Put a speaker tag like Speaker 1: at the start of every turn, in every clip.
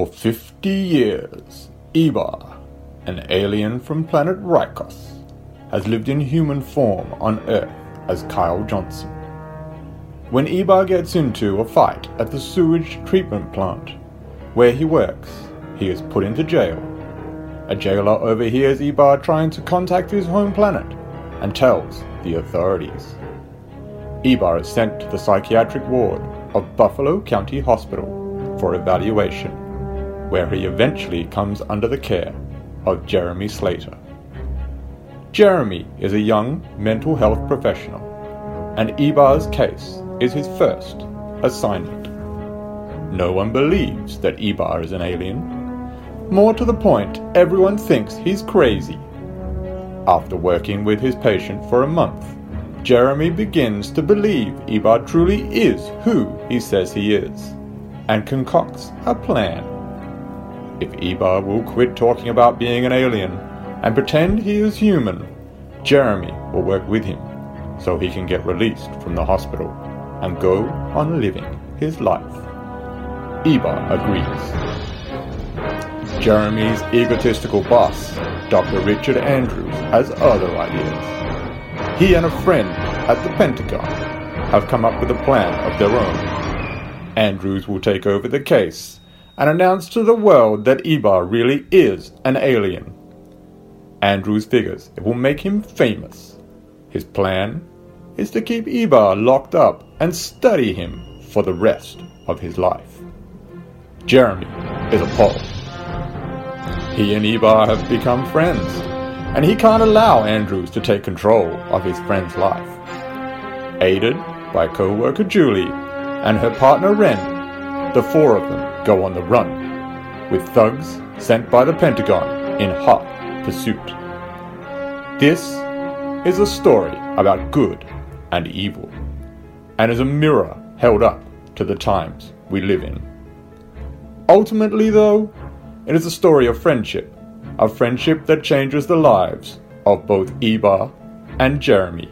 Speaker 1: For 50 years, Ebar, an alien from planet Rikos, has lived in human form on Earth as Kyle Johnson. When Ebar gets into a fight at the sewage treatment plant where he works, he is put into jail. A jailer overhears Ebar trying to contact his home planet and tells the authorities. Ebar is sent to the psychiatric ward of Buffalo County Hospital for evaluation where he eventually comes under the care of Jeremy Slater. Jeremy is a young mental health professional, and Ebar's case is his first assignment. No one believes that Ebar is an alien. More to the point, everyone thinks he's crazy. After working with his patient for a month, Jeremy begins to believe Ebar truly is who he says he is, and concocts a plan if Ebar will quit talking about being an alien and pretend he is human, Jeremy will work with him so he can get released from the hospital and go on living his life. Ebar agrees. Jeremy's egotistical boss, Dr. Richard Andrews, has other ideas. He and a friend at the Pentagon have come up with a plan of their own. Andrews will take over the case and announce to the world that Ebar really is an alien. Andrews figures it will make him famous. His plan is to keep Ebar locked up and study him for the rest of his life. Jeremy is appalled. He and Ebar have become friends, and he can't allow Andrews to take control of his friend's life. Aided by co-worker Julie and her partner Ren, the four of them go on the run, with thugs sent by the Pentagon in hot pursuit. This is a story about good and evil, and is a mirror held up to the times we live in. Ultimately, though, it is a story of friendship, a friendship that changes the lives of both Ebar and Jeremy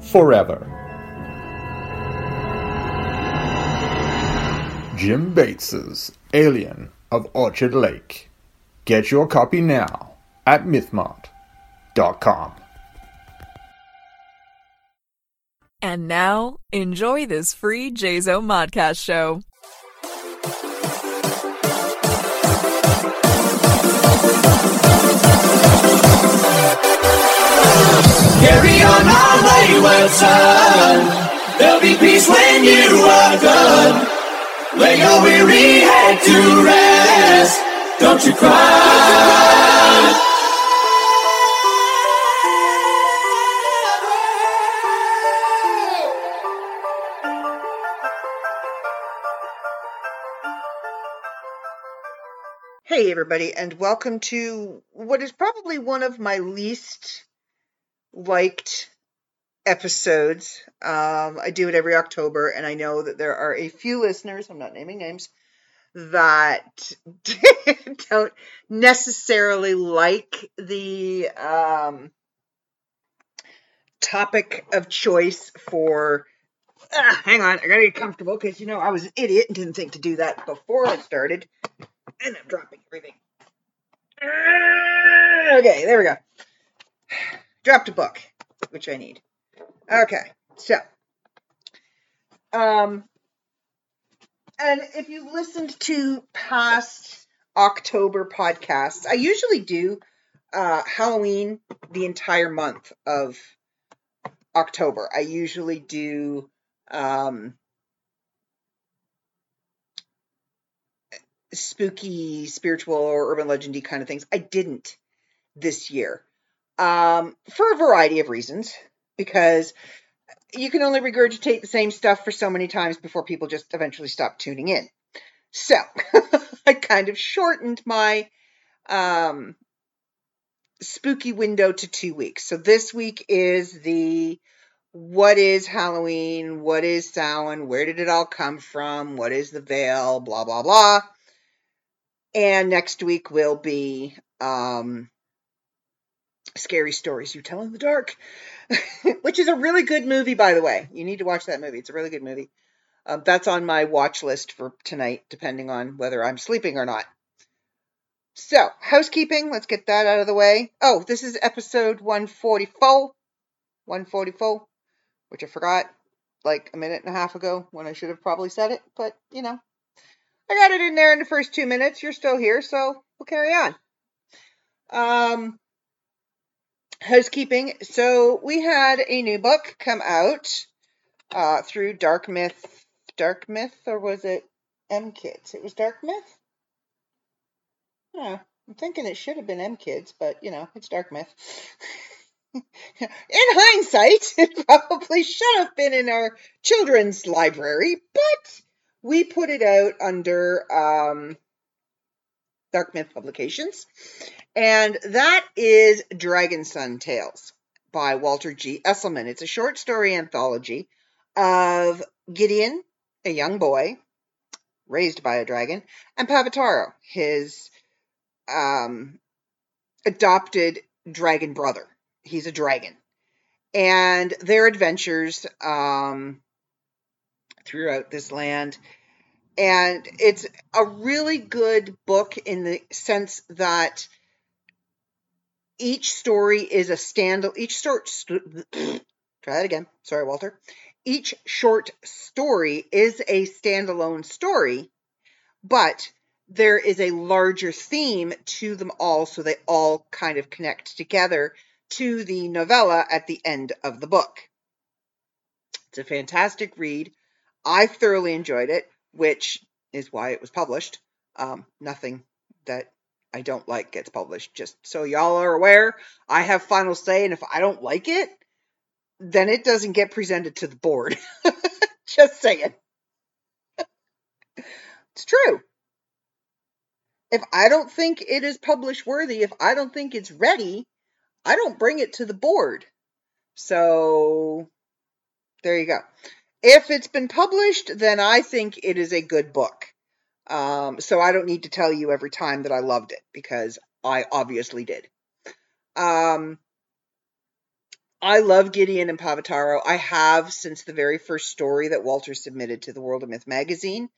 Speaker 1: forever. Jim Bates's Alien of Orchard Lake. Get your copy now at mythmart.com.
Speaker 2: And now, enjoy this free JZO Modcast show.
Speaker 3: Carry on our wayward son. There'll be peace when you are done. Lay your weary head to rest. Don't you cry.
Speaker 4: Hey, everybody, and welcome to what is probably one of my least liked episodes. Um, I do it every October, and I know that there are a few listeners, I'm not naming names, that don't necessarily like the um, topic of choice for. Ah, hang on, I gotta get comfortable because you know I was an idiot and didn't think to do that before I started, and I'm dropping everything. Ah, Okay, there we go. Dropped a book, which I need. Okay, so, um, and if you've listened to past October podcasts, I usually do uh, Halloween the entire month of October. I usually do um, spooky, spiritual, or urban legendy kind of things. I didn't this year um, for a variety of reasons because you can only regurgitate the same stuff for so many times before people just eventually stop tuning in. So I kind of shortened my um, spooky window to two weeks. So this week is the what is Halloween? What is Samhain? Where did it all come from? What is the veil? Blah, blah, blah. And next week will be um, Scary Stories You Tell in the Dark, which is a really good movie, by the way. You need to watch that movie. It's a really good movie. Um, that's on my watch list for tonight, depending on whether I'm sleeping or not. So, housekeeping, let's get that out of the way. Oh, this is episode 144. 144, which I forgot like a minute and a half ago when I should have probably said it, but you know, I got it in there in the first two minutes. You're still here, so we'll carry on. Um, housekeeping. So we had a new book come out uh, through Dark Myth. Dark Myth, or was it M Kids? It was Dark Myth. Yeah, I'm thinking it should have been M Kids, but you know, it's Dark Myth. in hindsight, it probably should have been in our children's library, but we put it out under um, Dark Myth Publications. And that is Dragon Son Tales by Walter G. Esselman. It's a short story anthology of Gideon, a young boy raised by a dragon, and Pavataro, his um, adopted dragon brother. He's a dragon. And their adventures um, throughout this land. And it's a really good book in the sense that each story is a stand each short try that again. Sorry walter. Each short story is a standalone story but there is a larger theme to them all so they all kind of connect together to the novella at the end of the book. It's a fantastic read. I thoroughly enjoyed it which is why it was published um, nothing that I don't like gets published. Just so y'all are aware, I have final say, and if I don't like it, then it doesn't get presented to the board. Just saying. it's true. If I don't think it is publish worthy, if I don't think it's ready, I don't bring it to the board. So there you go. If it's been published, then I think it is a good book. Um, so I don't need to tell you every time that I loved it because I obviously did. Um, I love Gideon and Pavataro. I have since the very first story that Walter submitted to the World of Myth magazine.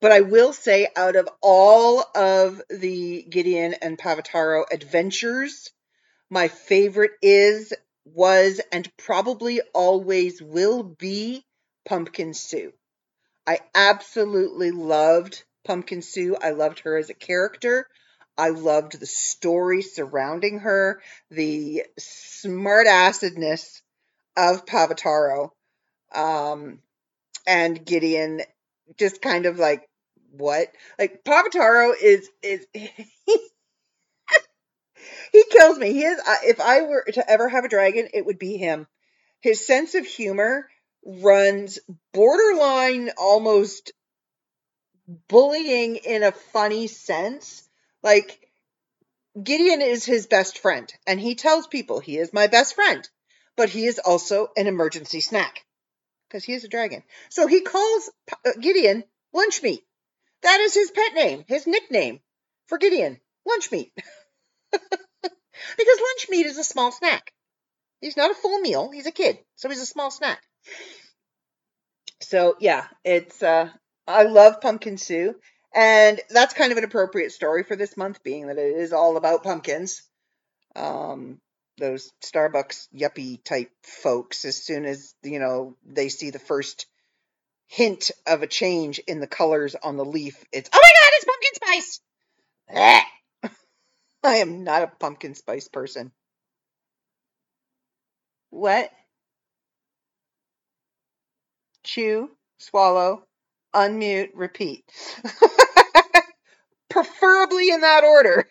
Speaker 4: But I will say, out of all of the Gideon and Pavataro adventures, my favorite is, was, and probably always will be Pumpkin Sue. I absolutely loved Pumpkin Sue. I loved her as a character. I loved the story surrounding her, the smart assedness of Pavataro, um, and Gideon. Just kind of like what? Like Pavataro is is he, kills me. He is. If I were to ever have a dragon, it would be him. His sense of humor runs borderline almost bullying in a funny sense. Like, Gideon is his best friend, and he tells people he is my best friend, but he is also an emergency snack because he is a dragon. So he calls uh, Gideon lunch meat. That is his pet name, his nickname for Gideon, lunch meat. because lunch meat is a small snack. He's not a full meal, he's a kid, so he's a small snack. So yeah, it's uh I love Pumpkin Sue. And that's kind of an appropriate story for this month, being that it is all about pumpkins. Um, those Starbucks yuppie type folks, as soon as, you know, they see the first hint of a change in the colors on the leaf, it's, oh my god, it's pumpkin spice! I am not a pumpkin spice person. What? Chew, swallow, unmute, repeat. Preferably in that order.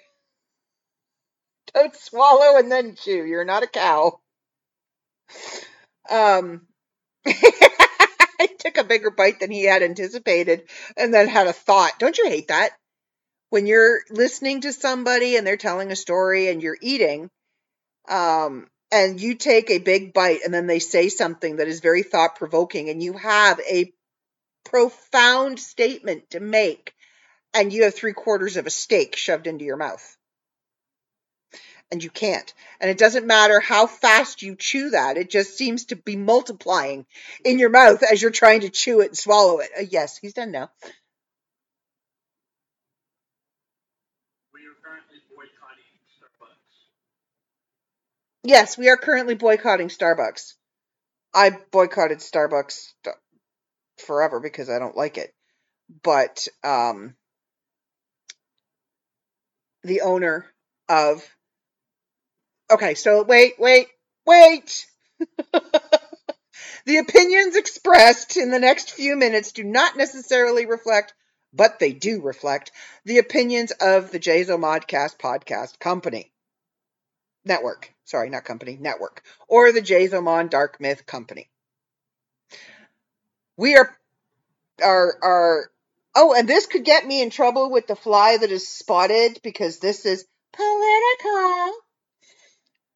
Speaker 4: Don't swallow and then chew. You're not a cow. Um, I took a bigger bite than he had anticipated and then had a thought. Don't you hate that? When you're listening to somebody and they're telling a story and you're eating, um, and you take a big bite and then they say something that is very thought provoking and you have a profound statement to make, and you have three quarters of a steak shoved into your mouth. And you can't. And it doesn't matter how fast you chew that, it just seems to be multiplying in your mouth as you're trying to chew it and swallow it. Uh, yes, he's done now.
Speaker 5: We you're currently boycotting Starbucks.
Speaker 4: Yes, we are currently boycotting Starbucks. I boycotted Starbucks forever because I don't like it. But um, the owner of. Okay, so wait, wait, wait! the opinions expressed in the next few minutes do not necessarily reflect, but they do reflect, the opinions of the Jazo Modcast Podcast Company. Network. Sorry, not company, network. Or the Jazomon Dark Myth Company. We are are are oh, and this could get me in trouble with the fly that is spotted because this is political.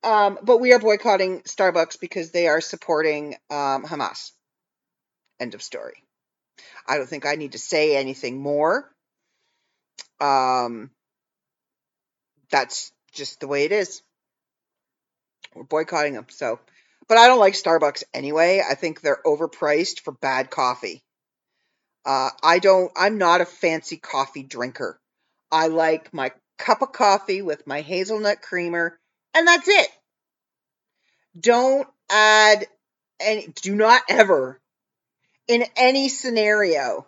Speaker 4: Um, but we are boycotting Starbucks because they are supporting um, Hamas. End of story. I don't think I need to say anything more. Um, that's just the way it is. We're boycotting them. So, but I don't like Starbucks anyway. I think they're overpriced for bad coffee. Uh, I don't. I'm not a fancy coffee drinker. I like my cup of coffee with my hazelnut creamer, and that's it. Don't add any. Do not ever, in any scenario,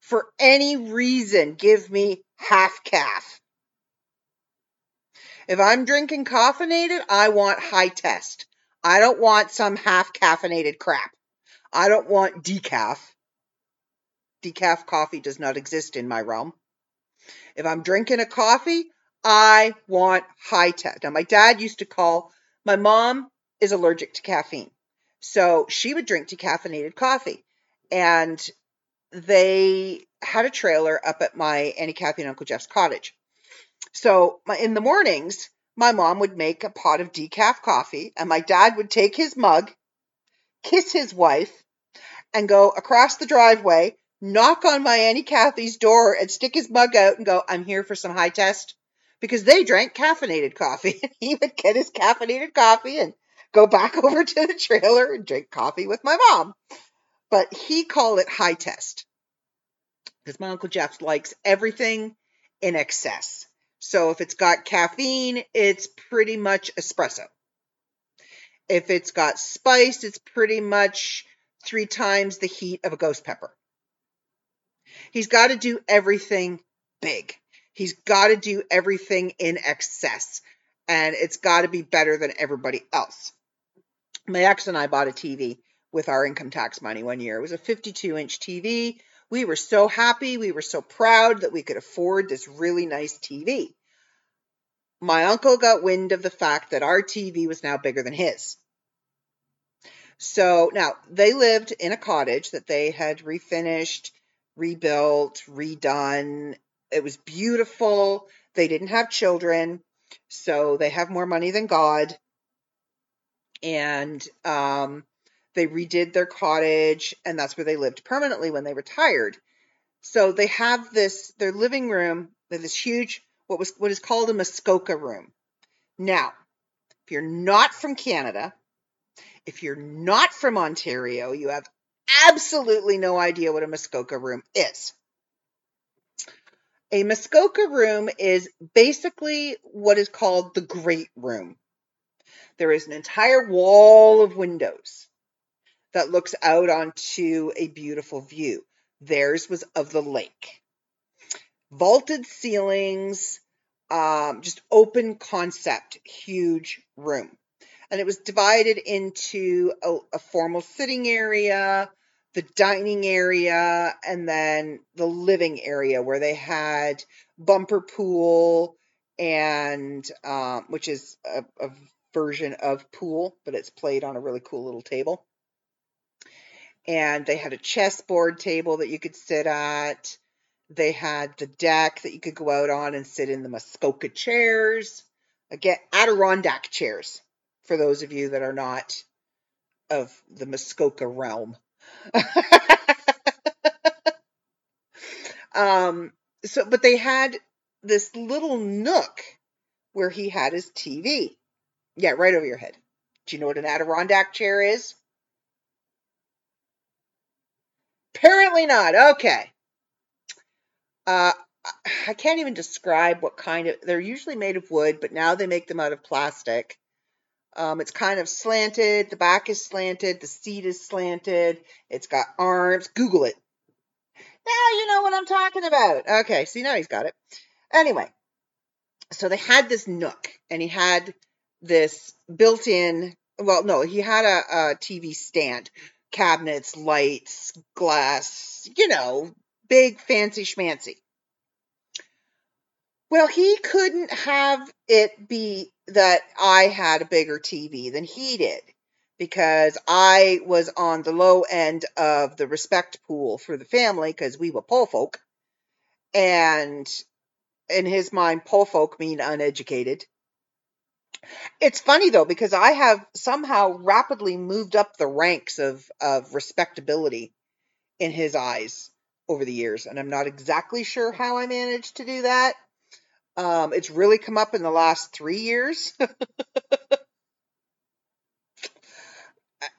Speaker 4: for any reason, give me half caf. If I'm drinking caffeinated, I want high test. I don't want some half caffeinated crap. I don't want decaf. Decaf coffee does not exist in my realm. If I'm drinking a coffee, I want high test. Now, my dad used to call, my mom is allergic to caffeine. So she would drink decaffeinated coffee. And they had a trailer up at my Auntie Kathy and Uncle Jeff's cottage. So my, in the mornings, my mom would make a pot of decaf coffee, and my dad would take his mug, kiss his wife, and go across the driveway, knock on my Auntie Kathy's door, and stick his mug out and go, I'm here for some high test. Because they drank caffeinated coffee. He would get his caffeinated coffee and go back over to the trailer and drink coffee with my mom. But he called it high test. Because my Uncle Jeff likes everything in excess. So if it's got caffeine, it's pretty much espresso. If it's got spice, it's pretty much three times the heat of a ghost pepper. He's got to do everything big. He's got to do everything in excess. And it's got to be better than everybody else. My ex and I bought a TV with our income tax money one year. It was a 52 inch TV. We were so happy. We were so proud that we could afford this really nice TV. My uncle got wind of the fact that our TV was now bigger than his. So now they lived in a cottage that they had refinished, rebuilt, redone. It was beautiful. They didn't have children, so they have more money than God. And um, they redid their cottage, and that's where they lived permanently when they retired. So they have this their living room, this huge what was what is called a Muskoka room. Now, if you're not from Canada, if you're not from Ontario, you have absolutely no idea what a Muskoka room is. A Muskoka room is basically what is called the Great Room. There is an entire wall of windows that looks out onto a beautiful view. Theirs was of the lake. Vaulted ceilings, um, just open concept, huge room. And it was divided into a, a formal sitting area, the dining area, and then the living area where they had bumper pool and um, which is a, a version of pool, but it's played on a really cool little table. And they had a chessboard table that you could sit at. They had the deck that you could go out on and sit in the Muskoka chairs. Again, Adirondack chairs for those of you that are not of the Muskoka realm. um, so, but they had this little nook where he had his TV. Yeah, right over your head. Do you know what an Adirondack chair is? Apparently not. Okay. Uh, I can't even describe what kind of. They're usually made of wood, but now they make them out of plastic. Um, it's kind of slanted. The back is slanted. The seat is slanted. It's got arms. Google it. Now you know what I'm talking about. Okay, see now he's got it. Anyway, so they had this nook, and he had this built-in. Well, no, he had a, a TV stand, cabinets, lights, glass. You know, big fancy schmancy. Well, he couldn't have it be that I had a bigger TV than he did because I was on the low end of the respect pool for the family because we were poor folk. And in his mind, poor folk mean uneducated. It's funny though, because I have somehow rapidly moved up the ranks of, of respectability in his eyes over the years. And I'm not exactly sure how I managed to do that. Um, it's really come up in the last three years.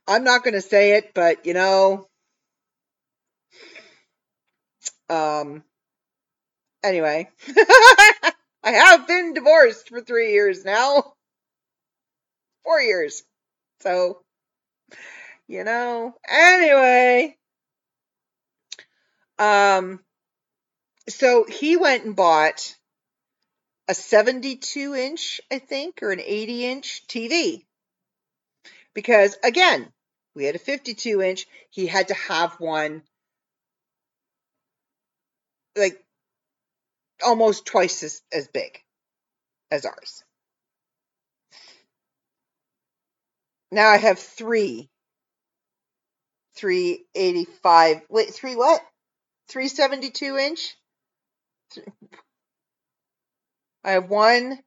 Speaker 4: I'm not going to say it, but you know, um, anyway, I have been divorced for three years now, four years. So, you know, anyway, um, so he went and bought a 72 inch, I think, or an 80 inch TV. Because again, we had a 52 inch, he had to have one like almost twice as, as big as ours. Now I have three. 385. Wait, three what? 372 inch? I have one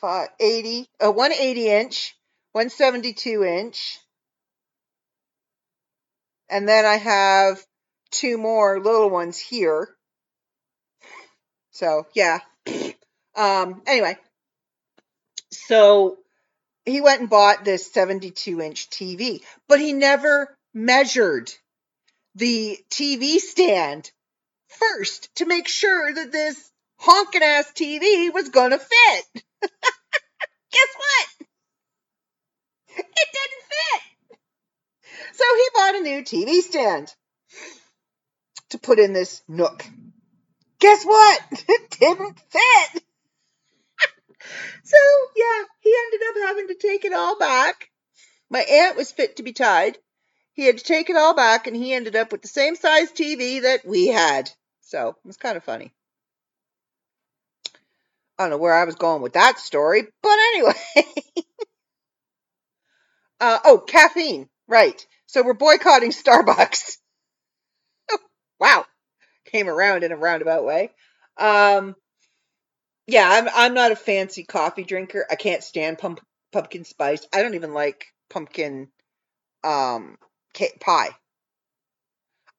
Speaker 4: five, 80, a 180 inch, 172 inch, and then I have two more little ones here. So yeah. Um. Anyway, so he went and bought this 72 inch TV, but he never measured the TV stand first to make sure that this honking ass TV was gonna fit. Guess what? It didn't fit. So he bought a new TV stand to put in this nook. Guess what? It didn't fit. So yeah, he ended up having to take it all back. My aunt was fit to be tied. He had to take it all back and he ended up with the same size TV that we had. So it was kind of funny. I don't know where I was going with that story, but anyway. uh, oh, caffeine. Right. So we're boycotting Starbucks. wow. Came around in a roundabout way. Um, yeah, I'm I'm not a fancy coffee drinker. I can't stand pump, pumpkin spice. I don't even like pumpkin um pie.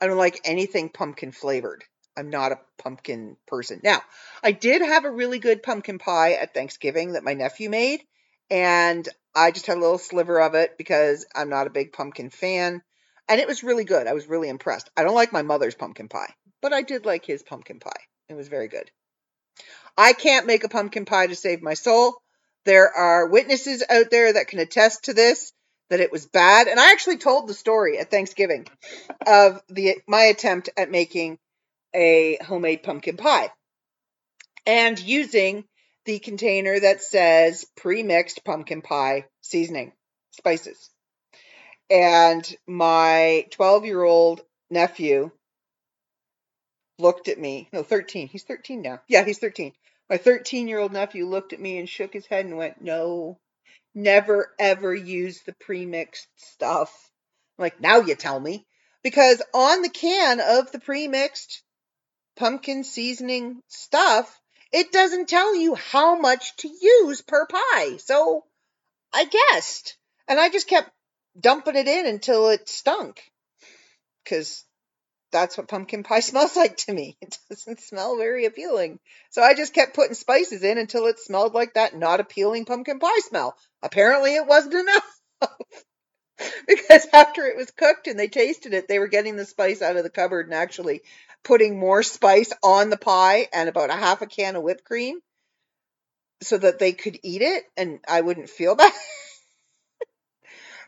Speaker 4: I don't like anything pumpkin flavored. I'm not a pumpkin person. Now, I did have a really good pumpkin pie at Thanksgiving that my nephew made, and I just had a little sliver of it because I'm not a big pumpkin fan. And it was really good. I was really impressed. I don't like my mother's pumpkin pie, but I did like his pumpkin pie. It was very good. I can't make a pumpkin pie to save my soul. There are witnesses out there that can attest to this that it was bad. And I actually told the story at Thanksgiving of the my attempt at making a homemade pumpkin pie and using the container that says pre-mixed pumpkin pie seasoning spices. And my 12 year old nephew looked at me. No, 13. He's 13 now. Yeah, he's 13. My 13 year old nephew looked at me and shook his head and went, No, never ever use the pre-mixed stuff. I'm like, now you tell me. Because on the can of the pre-mixed pumpkin seasoning stuff, it doesn't tell you how much to use per pie. So I guessed. And I just kept dumping it in until it stunk. Because that's what pumpkin pie smells like to me. It doesn't smell very appealing. So I just kept putting spices in until it smelled like that not appealing pumpkin pie smell. Apparently it wasn't enough. because after it was cooked and they tasted it, they were getting the spice out of the cupboard and actually putting more spice on the pie and about a half a can of whipped cream so that they could eat it and I wouldn't feel bad.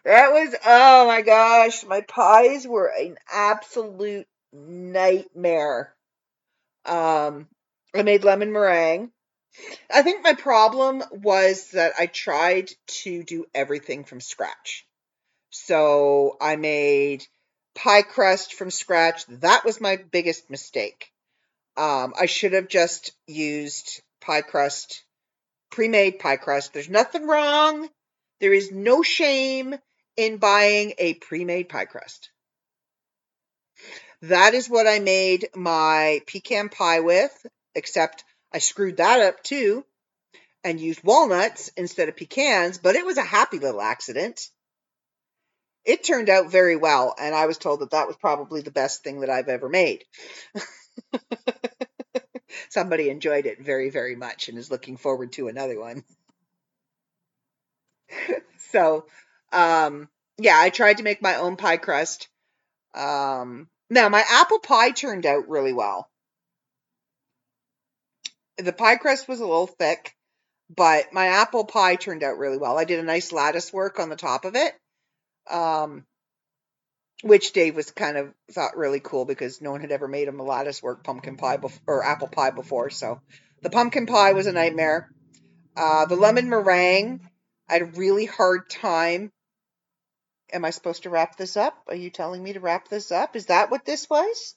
Speaker 4: that was, oh my gosh, my pies were an absolute nightmare. Um, I made lemon meringue. I think my problem was that I tried to do everything from scratch. So I made pie crust from scratch. That was my biggest mistake. Um, I should have just used pie crust, pre made pie crust. There's nothing wrong. There is no shame in buying a pre made pie crust. That is what I made my pecan pie with, except I screwed that up too and used walnuts instead of pecans, but it was a happy little accident. It turned out very well, and I was told that that was probably the best thing that I've ever made. Somebody enjoyed it very, very much and is looking forward to another one. so, um, yeah, I tried to make my own pie crust. Um, now, my apple pie turned out really well. The pie crust was a little thick, but my apple pie turned out really well. I did a nice lattice work on the top of it, um, which Dave was kind of thought really cool because no one had ever made him a lattice work pumpkin pie bef- or apple pie before. So the pumpkin pie was a nightmare. Uh, the lemon meringue, I had a really hard time am I supposed to wrap this up? Are you telling me to wrap this up? Is that what this was?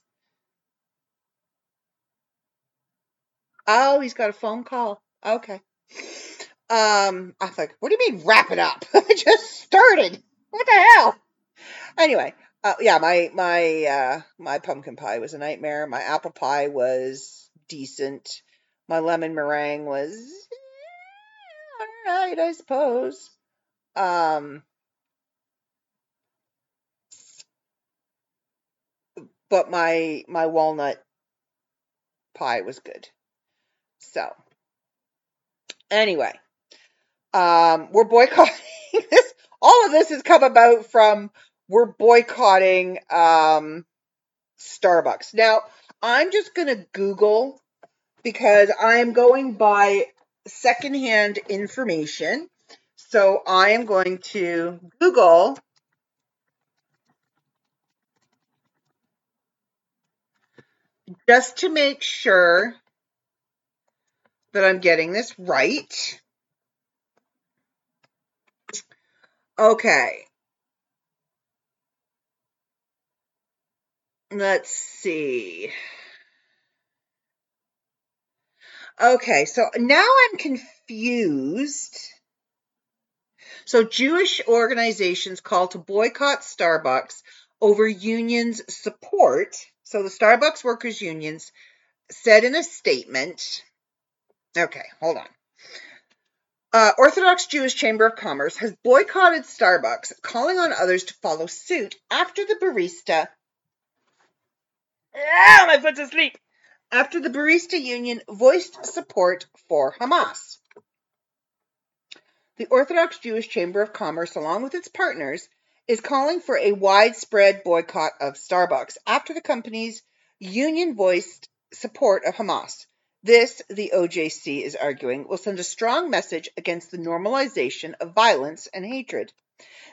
Speaker 4: Oh, he's got a phone call. Okay. Um, I thought, what do you mean wrap it up? I just started. What the hell? Anyway, uh, yeah, my my uh my pumpkin pie was a nightmare. My apple pie was decent. My lemon meringue was eh, all right, I suppose. Um, but my my walnut pie was good. So anyway, um, we're boycotting this. All of this has come about from we're boycotting um, Starbucks. Now I'm just gonna Google because I'm going by secondhand information. So I am going to Google just to make sure that I'm getting this right. Okay. Let's see. Okay, so now I'm confused. So Jewish organizations call to boycott Starbucks over unions' support. So the Starbucks workers' unions said in a statement. Okay, hold on. Uh, Orthodox Jewish Chamber of Commerce has boycotted Starbucks, calling on others to follow suit after the barista. Ah, my foot's asleep. After the barista union voiced support for Hamas. The Orthodox Jewish Chamber of Commerce, along with its partners, is calling for a widespread boycott of Starbucks after the company's union voiced support of Hamas. This, the OJC is arguing, will send a strong message against the normalization of violence and hatred.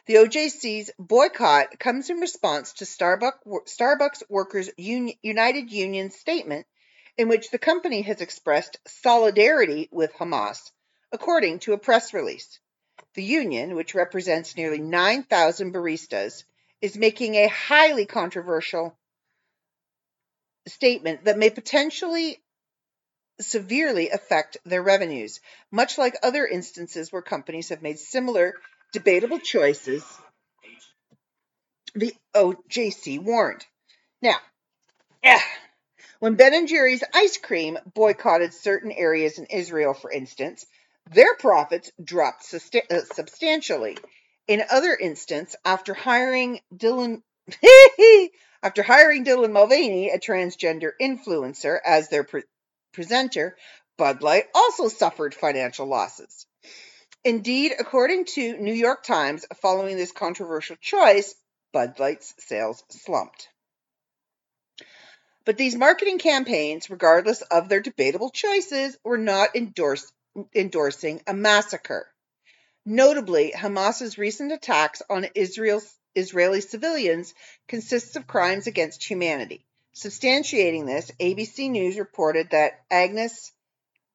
Speaker 4: The OJC's boycott comes in response to Starbucks Workers United Union's statement, in which the company has expressed solidarity with Hamas, according to a press release. The union, which represents nearly 9,000 baristas, is making a highly controversial statement that may potentially severely affect their revenues, much like other instances where companies have made similar debatable choices. The OJC warned. Now, when Ben and Jerry's ice cream boycotted certain areas in Israel, for instance, their profits dropped uh, substantially. In other instance, after hiring Dylan after hiring Dylan Mulvaney, a transgender influencer, as their pre- presenter, Bud Light also suffered financial losses. Indeed, according to New York Times, following this controversial choice, Bud Light's sales slumped. But these marketing campaigns, regardless of their debatable choices, were not endorse, endorsing a massacre. Notably, Hamas's recent attacks on Israel's, Israeli civilians consists of crimes against humanity. Substantiating this, ABC News reported that Agnes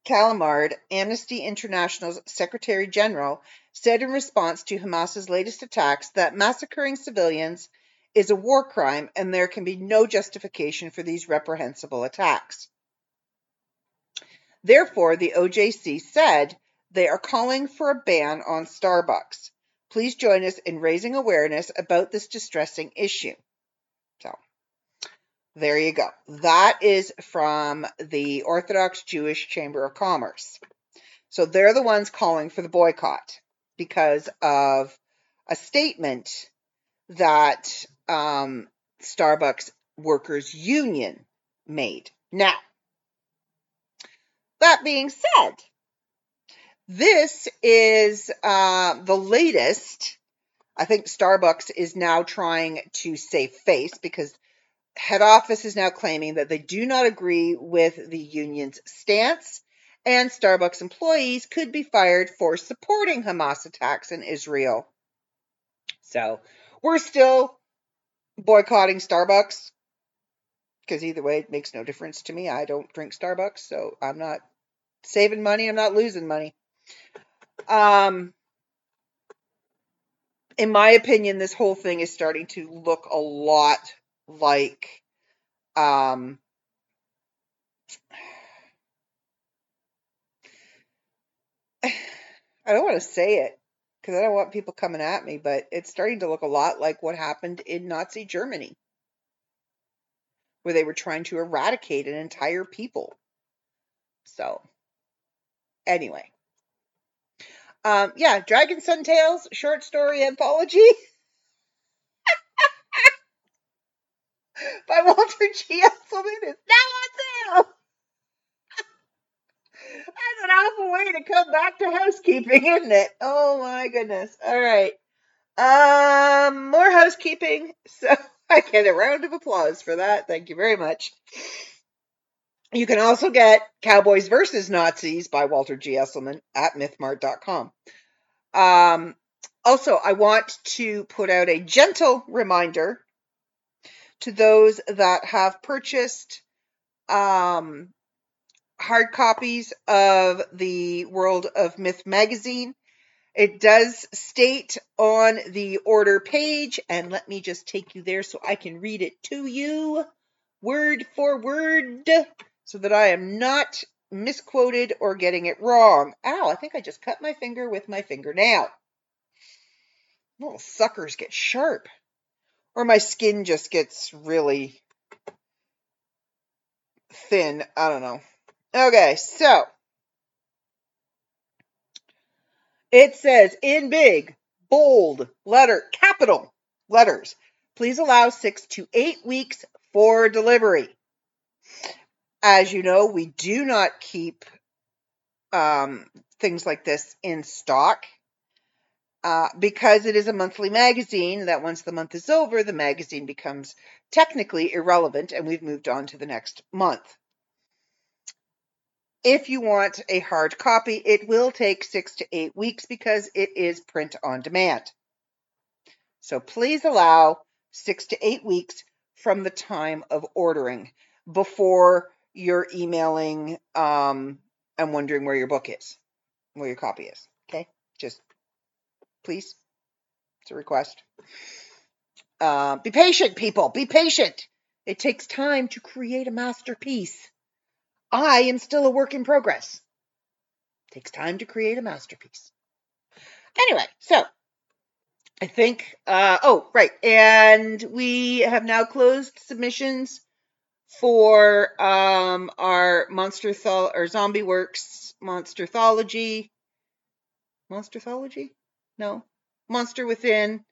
Speaker 4: Callamard, Amnesty International's Secretary General, said in response to Hamas's latest attacks that massacring civilians is a war crime and there can be no justification for these reprehensible attacks. Therefore, the OJC said they are calling for a ban on Starbucks. Please join us in raising awareness about this distressing issue. So, there you go. That is from the Orthodox Jewish Chamber of Commerce. So, they're the ones calling for the boycott because of a statement that um, Starbucks Workers Union made. Now, that being said, this is uh, the latest. I think Starbucks is now trying to save face because head office is now claiming that they do not agree with the union's stance, and Starbucks employees could be fired for supporting Hamas attacks in Israel. So we're still boycotting Starbucks because either way, it makes no difference to me. I don't drink Starbucks, so I'm not saving money. I'm not losing money. Um, in my opinion, this whole thing is starting to look a lot like um, I don't want to say it because I don't want people coming at me, but it's starting to look a lot like what happened in Nazi Germany, where they were trying to eradicate an entire people. So, anyway. Um, yeah, Dragon Son Tales short story anthology by Walter G. Esselman is now on sale. That's an awful way to come back to housekeeping, isn't it? Oh my goodness. All right. Um, more housekeeping. So I get a round of applause for that. Thank you very much. You can also get Cowboys versus Nazis by Walter G. Esselman at mythmart.com. Um, also, I want to put out a gentle reminder to those that have purchased um, hard copies of the World of Myth magazine. It does state on the order page, and let me just take you there so I can read it to you word for word so that I am not misquoted or getting it wrong. Ow, I think I just cut my finger with my fingernail. Little suckers get sharp. Or my skin just gets really thin. I don't know. Okay, so it says in big, bold letter, capital letters, please allow six to eight weeks for delivery. As you know, we do not keep um, things like this in stock uh, because it is a monthly magazine. That once the month is over, the magazine becomes technically irrelevant and we've moved on to the next month. If you want a hard copy, it will take six to eight weeks because it is print on demand. So please allow six to eight weeks from the time of ordering before you're emailing um, and wondering where your book is, where your copy is. Okay, just please, it's a request. Uh, be patient, people. Be patient. It takes time to create a masterpiece. I am still a work in progress. It takes time to create a masterpiece. Anyway, so I think, uh, oh, right. And we have now closed submissions for um, our Monster Thol- or Zombie Works Monsterthology. Monsterthology? No. Monster Within,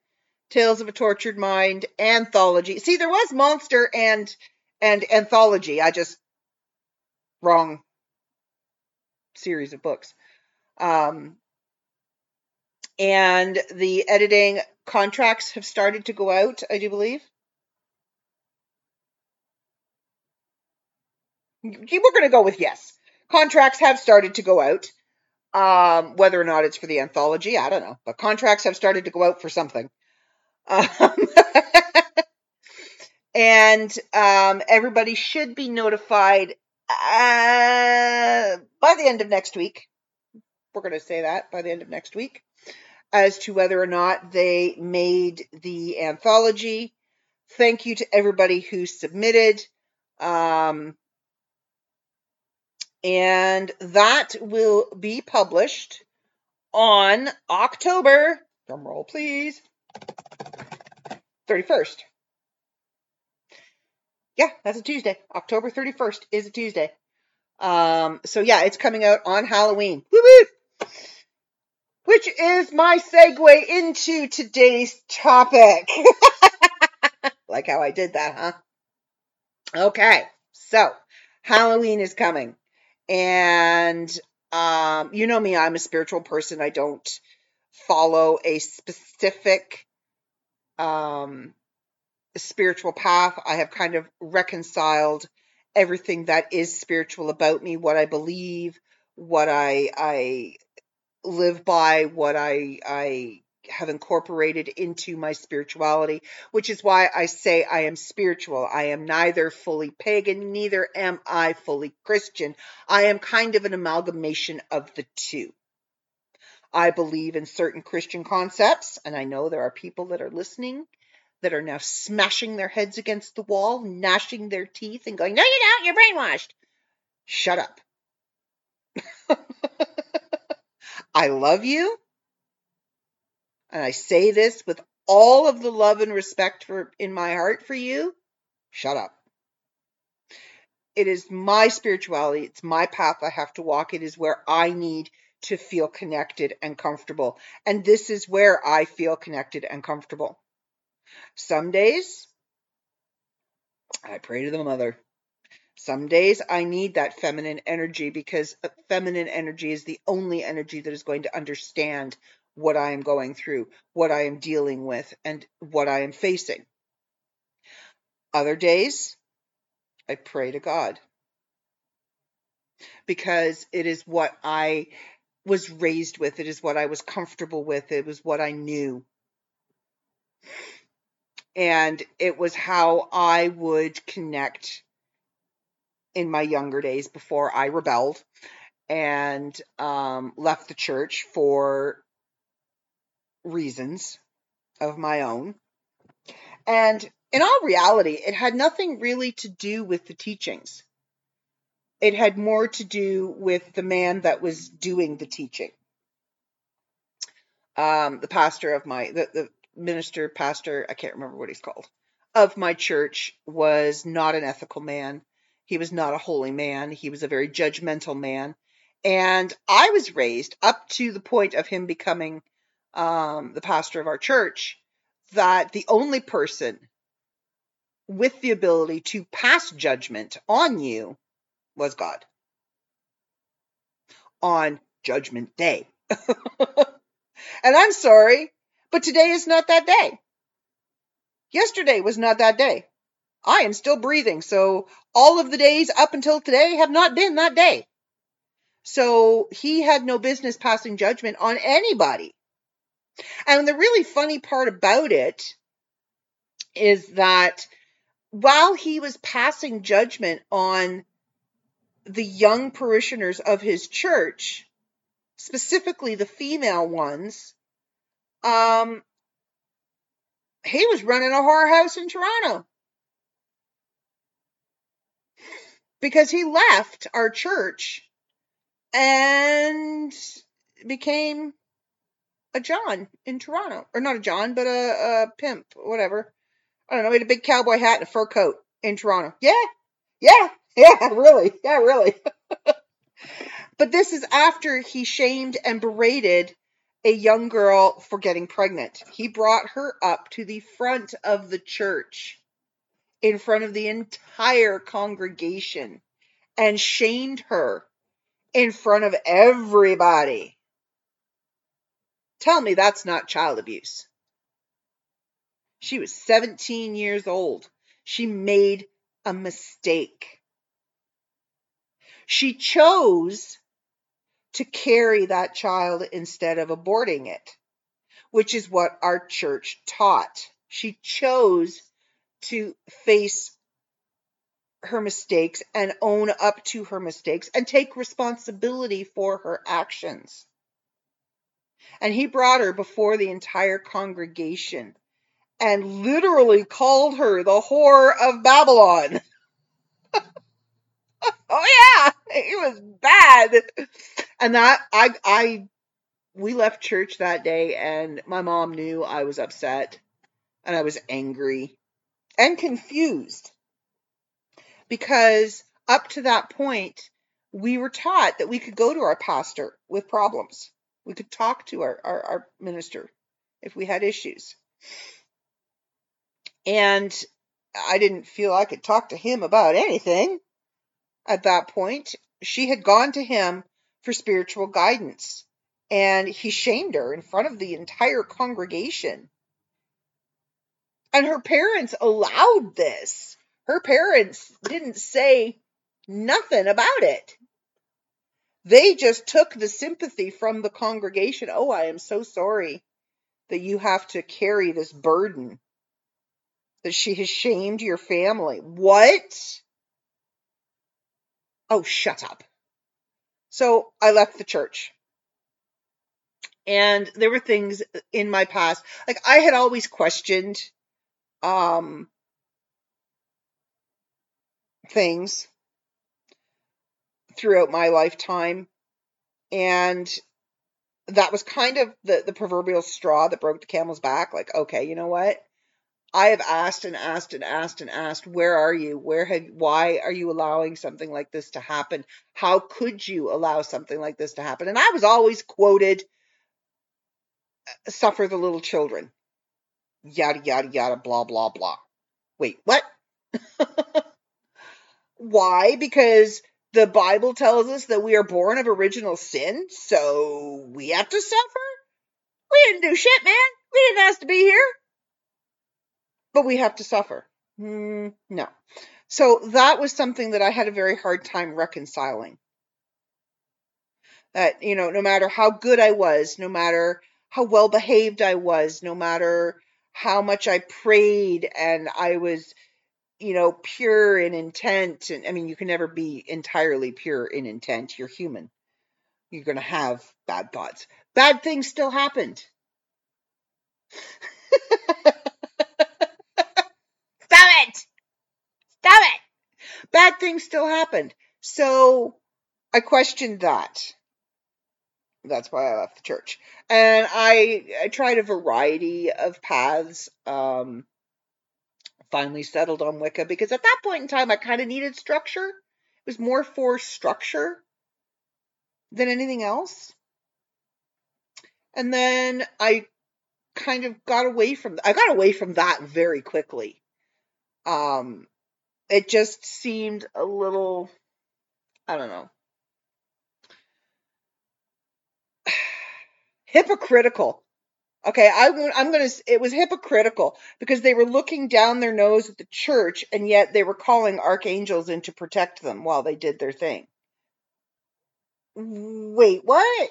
Speaker 4: Tales of a Tortured Mind, Anthology. See, there was Monster and and Anthology. I just wrong series of books. Um, and the editing contracts have started to go out, I do believe. We're going to go with yes. Contracts have started to go out. Um, whether or not it's for the anthology, I don't know. But contracts have started to go out for something. Um, and um, everybody should be notified uh, by the end of next week. We're going to say that by the end of next week as to whether or not they made the anthology. Thank you to everybody who submitted. Um, and that will be published on October, drum roll please, 31st. Yeah, that's a Tuesday. October 31st is a Tuesday. Um, so yeah, it's coming out on Halloween. Which is my segue into today's topic. like how I did that, huh? Okay, so Halloween is coming. And um, you know me, I'm a spiritual person. I don't follow a specific um, spiritual path. I have kind of reconciled everything that is spiritual about me, what I believe, what I I live by, what I I have incorporated into my spirituality, which is why I say I am spiritual. I am neither fully pagan, neither am I fully Christian. I am kind of an amalgamation of the two. I believe in certain Christian concepts, and I know there are people that are listening that are now smashing their heads against the wall, gnashing their teeth, and going, No, you don't, you're brainwashed. Shut up. I love you. And I say this with all of the love and respect for in my heart for you. Shut up. It is my spirituality. It's my path I have to walk. It is where I need to feel connected and comfortable. And this is where I feel connected and comfortable. Some days I pray to the mother. Some days I need that feminine energy because uh, feminine energy is the only energy that is going to understand what I am going through, what I am dealing with, and what I am facing. Other days, I pray to God because it is what I was raised with, it is what I was comfortable with, it was what I knew. And it was how I would connect in my younger days before I rebelled and um, left the church for reasons of my own. And in all reality, it had nothing really to do with the teachings. It had more to do with the man that was doing the teaching. Um, the pastor of my, the, the minister, pastor, I can't remember what he's called, of my church was not an ethical man. He was not a holy man. He was a very judgmental man. And I was raised up to the point of him becoming um, the pastor of our church, that the only person with the ability to pass judgment on you was God on Judgment Day. and I'm sorry, but today is not that day. Yesterday was not that day. I am still breathing, so all of the days up until today have not been that day. So he had no business passing judgment on anybody. And the really funny part about it is that while he was passing judgment on the young parishioners of his church, specifically the female ones, um, he was running a whorehouse in Toronto. Because he left our church and became a John in Toronto, or not a John, but a, a pimp, whatever. I don't know. He had a big cowboy hat and a fur coat in Toronto. Yeah, yeah, yeah, really, yeah, really. but this is after he shamed and berated a young girl for getting pregnant. He brought her up to the front of the church in front of the entire congregation and shamed her in front of everybody Tell me that's not child abuse. She was 17 years old. She made a mistake. She chose to carry that child instead of aborting it, which is what our church taught. She chose to face her mistakes and own up to her mistakes and take responsibility for her actions. And he brought her before the entire congregation and literally called her the whore of Babylon. oh yeah, it was bad. And that I I we left church that day and my mom knew I was upset and I was angry and confused because up to that point we were taught that we could go to our pastor with problems. We could talk to our, our, our minister if we had issues. And I didn't feel I could talk to him about anything at that point. She had gone to him for spiritual guidance, and he shamed her in front of the entire congregation. And her parents allowed this. Her parents didn't say nothing about it. They just took the sympathy from the congregation. Oh, I am so sorry that you have to carry this burden that she has shamed your family. What? Oh, shut up. So I left the church. And there were things in my past, like I had always questioned um things throughout my lifetime and that was kind of the the proverbial straw that broke the camel's back like okay you know what I have asked and asked and asked and asked, where are you? Where have, why are you allowing something like this to happen? How could you allow something like this to happen? And I was always quoted, uh, suffer the little children, yada, yada, yada, blah, blah, blah. Wait, what? why? Because the Bible tells us that we are born of original sin, so we have to suffer? We didn't do shit, man. We didn't ask to be here but we have to suffer. Mm, no. So that was something that I had a very hard time reconciling. That, you know, no matter how good I was, no matter how well behaved I was, no matter how much I prayed and I was, you know, pure in intent. And I mean, you can never be entirely pure in intent. You're human. You're going to have bad thoughts. Bad things still happened. Stop it! Bad things still happened. So I questioned that. That's why I left the church. And I I tried a variety of paths. Um finally settled on Wicca because at that point in time I kind of needed structure. It was more for structure than anything else. And then I kind of got away from I got away from that very quickly. Um it just seemed a little I don't know. hypocritical. Okay, I, I'm going to, it was hypocritical because they were looking down their nose at the church and yet they were calling archangels in to protect them while they did their thing. Wait, what?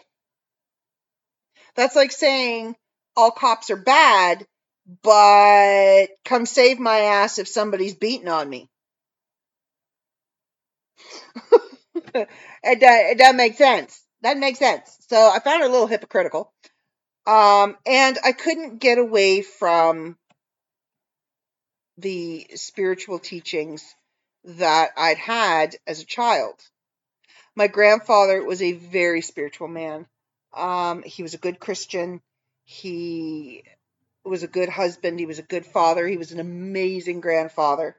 Speaker 4: That's like saying all cops are bad, but come save my ass if somebody's beating on me. it, it doesn't make sense. That makes sense. So I found it a little hypocritical. Um, and I couldn't get away from the spiritual teachings that I'd had as a child. My grandfather was a very spiritual man. Um, he was a good Christian. He was a good husband. He was a good father. He was an amazing grandfather.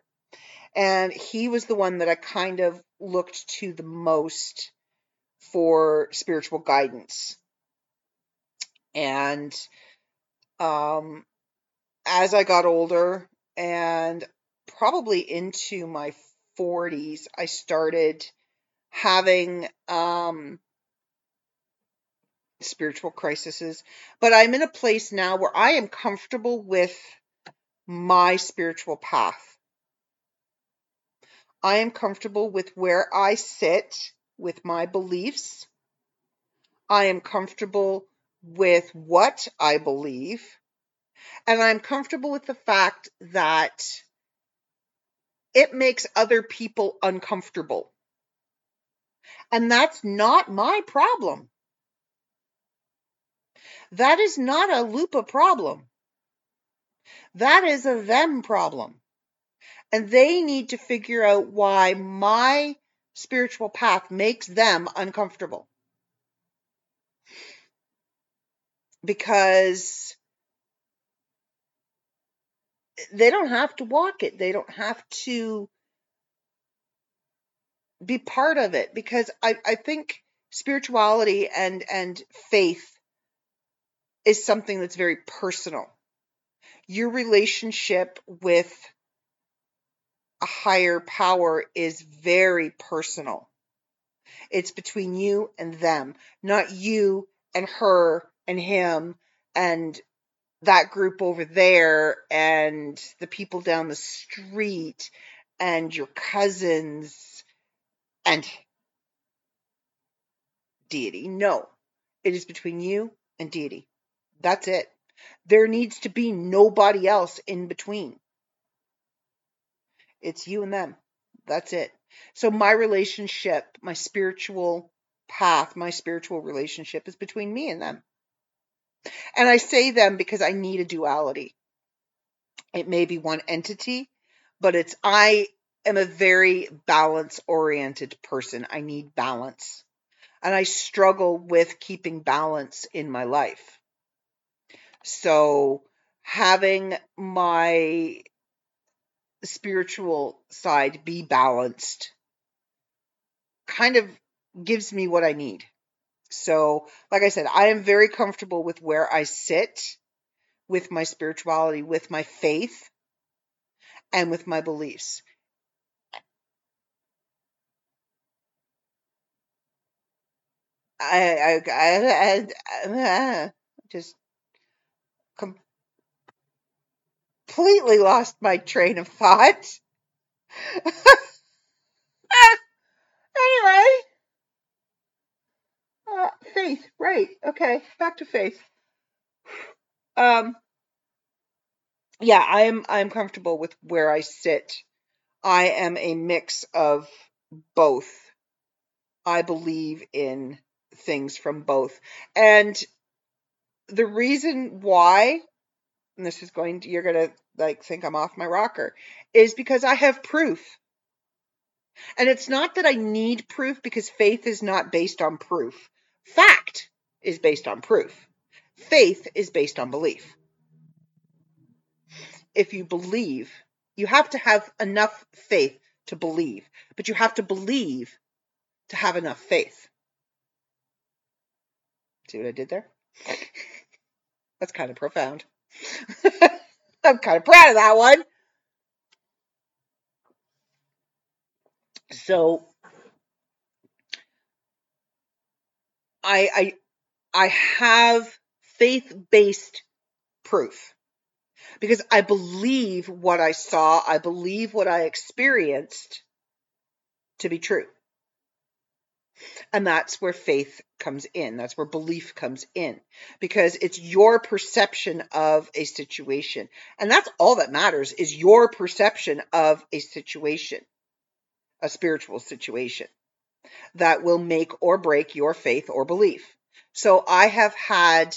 Speaker 4: And he was the one that I kind of looked to the most for spiritual guidance. And um, as I got older and probably into my 40s, I started having um, spiritual crises, but I'm in a place now where I am comfortable with my spiritual path. I am comfortable with where I sit with my beliefs. I am comfortable with what I believe. And I'm comfortable with the fact that it makes other people uncomfortable. And that's not my problem. That is not a Lupa problem. That is a them problem. And they need to figure out why my spiritual path makes them uncomfortable. Because they don't have to walk it. They don't have to be part of it because I, I think spirituality and and faith is something that's very personal. Your relationship with a higher power is very personal. It's between you and them, not you and her and him and that group over there and the people down the street and your cousins and deity. No, it is between you and deity. That's it. There needs to be nobody else in between. It's you and them. That's it. So my relationship, my spiritual path, my spiritual relationship is between me and them. And I say them because I need a duality. It may be one entity, but it's I am a very balance oriented person. I need balance. And I struggle with keeping balance in my life. So having my spiritual side be balanced kind of gives me what I need. So, like I said, I am very comfortable with where I sit with my spirituality, with my faith, and with my beliefs. I, I, I, I, I just completely lost my train of thought. anyway, uh, faith, right? Okay, back to faith. Um, yeah, I am. I am comfortable with where I sit. I am a mix of both. I believe in things from both, and the reason why and this is going to, you're going to like think I'm off my rocker, is because I have proof. And it's not that I need proof because faith is not based on proof. Fact is based on proof. Faith is based on belief. If you believe, you have to have enough faith to believe, but you have to believe to have enough faith. See what I did there? That's kind of profound. I'm kind of proud of that one. So I I I have faith-based proof because I believe what I saw, I believe what I experienced to be true. And that's where faith comes in. That's where belief comes in because it's your perception of a situation. And that's all that matters is your perception of a situation, a spiritual situation that will make or break your faith or belief. So I have had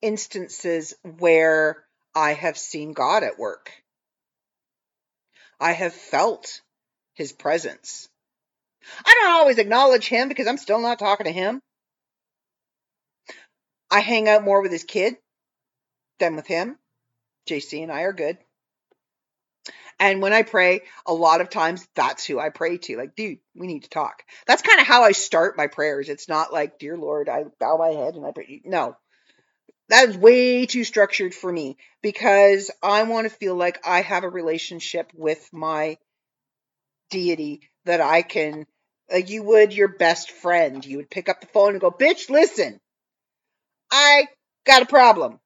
Speaker 4: instances where I have seen God at work. I have felt his presence. I don't always acknowledge him because I'm still not talking to him. I hang out more with his kid than with him. JC and I are good. And when I pray, a lot of times that's who I pray to. Like, dude, we need to talk. That's kind of how I start my prayers. It's not like, dear Lord, I bow my head and I pray. No, that is way too structured for me because I want to feel like I have a relationship with my deity that I can, like you would your best friend. You would pick up the phone and go, bitch, listen, I got a problem.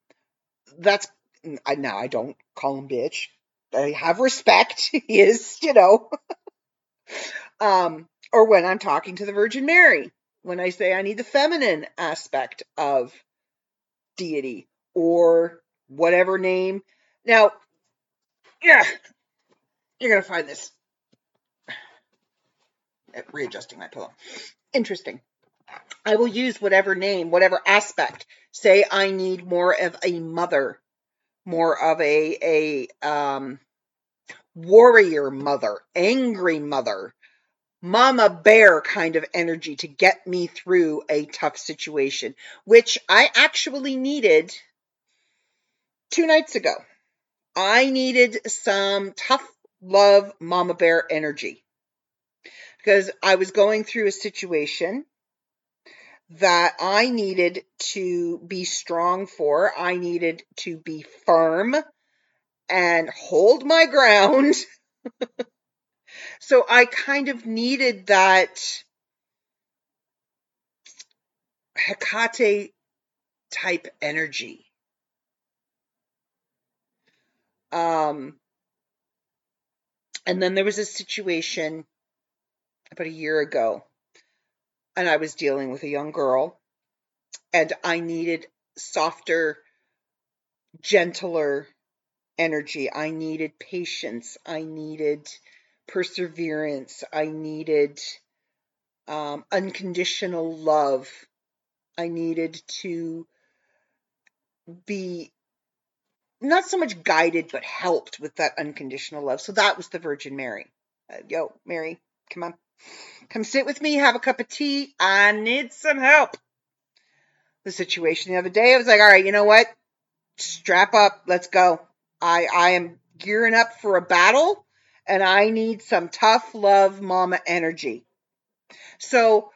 Speaker 4: That's now I don't call him bitch. I have respect. He is, you know. um, or when I'm talking to the Virgin Mary, when I say I need the feminine aspect of deity or whatever name. Now, yeah, you're gonna find this readjusting my pillow. Interesting. I will use whatever name, whatever aspect. Say I need more of a mother, more of a a um, warrior mother, angry mother, mama bear kind of energy to get me through a tough situation, which I actually needed two nights ago. I needed some tough love mama bear energy because I was going through a situation that I needed to be strong for. I needed to be firm and hold my ground. so I kind of needed that Hecate type energy. Um, and then there was a situation about a year ago, and I was dealing with a young girl, and I needed softer, gentler energy. I needed patience. I needed perseverance. I needed um, unconditional love. I needed to be not so much guided, but helped with that unconditional love. So that was the Virgin Mary. Uh, yo, Mary, come on. Come sit with me, have a cup of tea. I need some help. The situation the other day, I was like, all right, you know what? Strap up. Let's go. I, I am gearing up for a battle and I need some tough love mama energy. So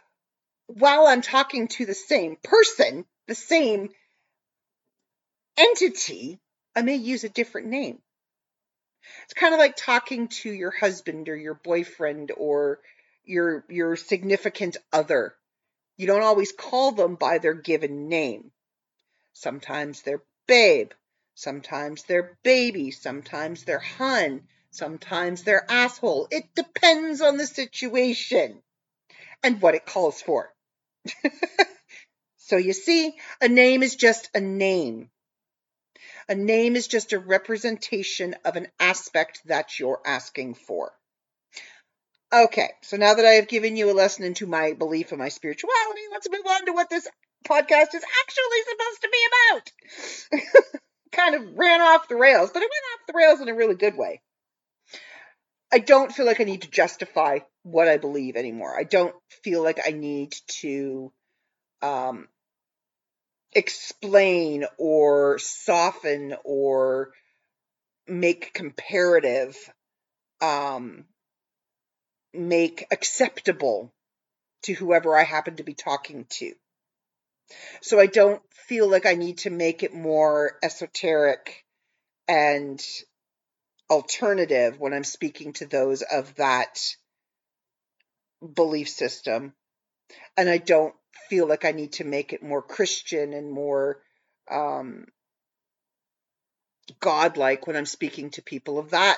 Speaker 4: while I'm talking to the same person, the same entity, I may use a different name. It's kind of like talking to your husband or your boyfriend or your your significant other. You don't always call them by their given name. Sometimes they're babe, sometimes they're baby, sometimes they're hun, sometimes they're asshole. It depends on the situation and what it calls for. so you see, a name is just a name. A name is just a representation of an aspect that you're asking for. Okay, so now that I have given you a lesson into my belief in my spirituality, let's move on to what this podcast is actually supposed to be about. kind of ran off the rails, but it went off the rails in a really good way. I don't feel like I need to justify what I believe anymore. I don't feel like I need to um, explain or soften or make comparative um, make acceptable to whoever I happen to be talking to. So I don't feel like I need to make it more esoteric and alternative when I'm speaking to those of that belief system. And I don't feel like I need to make it more Christian and more um, godlike when I'm speaking to people of that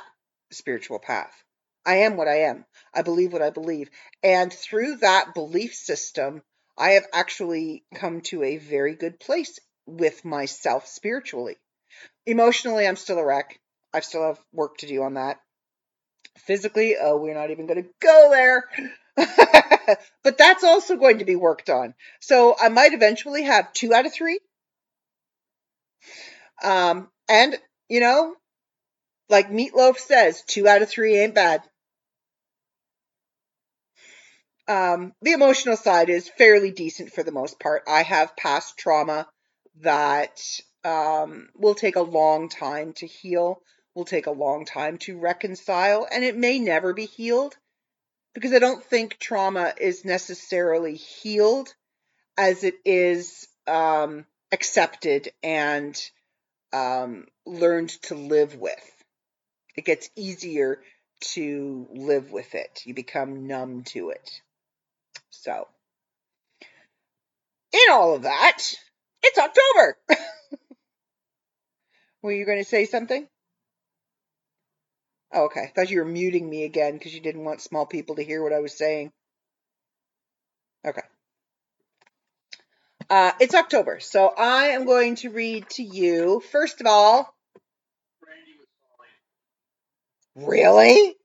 Speaker 4: spiritual path. I am what I am. I believe what I believe. And through that belief system, I have actually come to a very good place with myself spiritually. Emotionally, I'm still a wreck. I still have work to do on that. Physically, oh, we're not even going to go there. but that's also going to be worked on. So I might eventually have two out of three. Um, and, you know, like Meatloaf says, two out of three ain't bad um, the emotional side is fairly decent for the most part. I have past trauma that um, will take a long time to heal, will take a long time to reconcile, and it may never be healed because I don't think trauma is necessarily healed as it is um, accepted and um, learned to live with. It gets easier to live with it. You become numb to it. So, in all of that, It's October. Were you going to say something? Oh, okay. I thought you were muting me again because you didn't want small people to hear what I was saying. Okay. Uh, it's October, so I am going to read to you, first of all.
Speaker 5: Randy was calling.
Speaker 4: Really?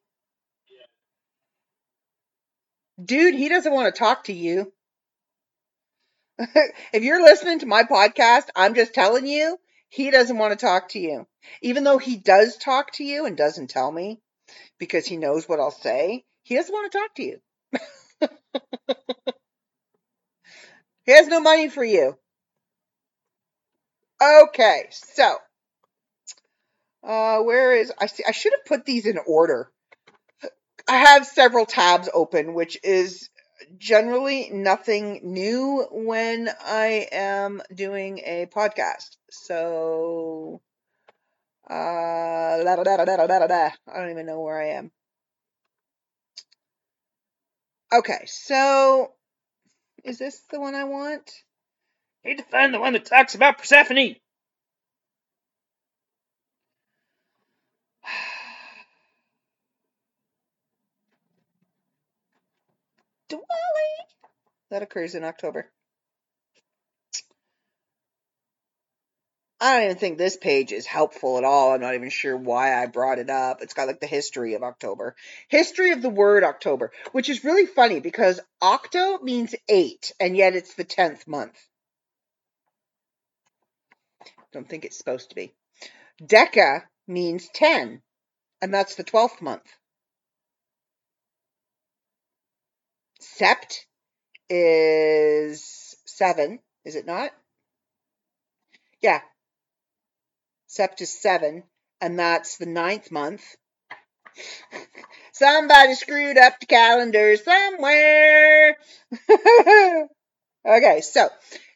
Speaker 4: Dude, he doesn't want to talk to you. if you're listening to my podcast, I'm just telling you, he doesn't want to talk to you. Even though he does talk to you and doesn't tell me because he knows what I'll say, he doesn't want to talk to you. he has no money for you. Okay, so uh where is I see I should have put these in order. I have several tabs open, which is generally nothing new when I am doing a podcast. So, uh, da, da, da, da, da, da. I don't even know where I am. Okay, so is this the one I want?
Speaker 6: Need to find the one that talks about Persephone.
Speaker 4: That occurs in October. I don't even think this page is helpful at all. I'm not even sure why I brought it up. It's got like the history of October. History of the word October, which is really funny because octo means eight, and yet it's the 10th month. Don't think it's supposed to be. Deca means 10, and that's the 12th month. Sept is seven, is it not? Yeah. Sept is seven, and that's the ninth month. Somebody screwed up the calendar somewhere. okay, so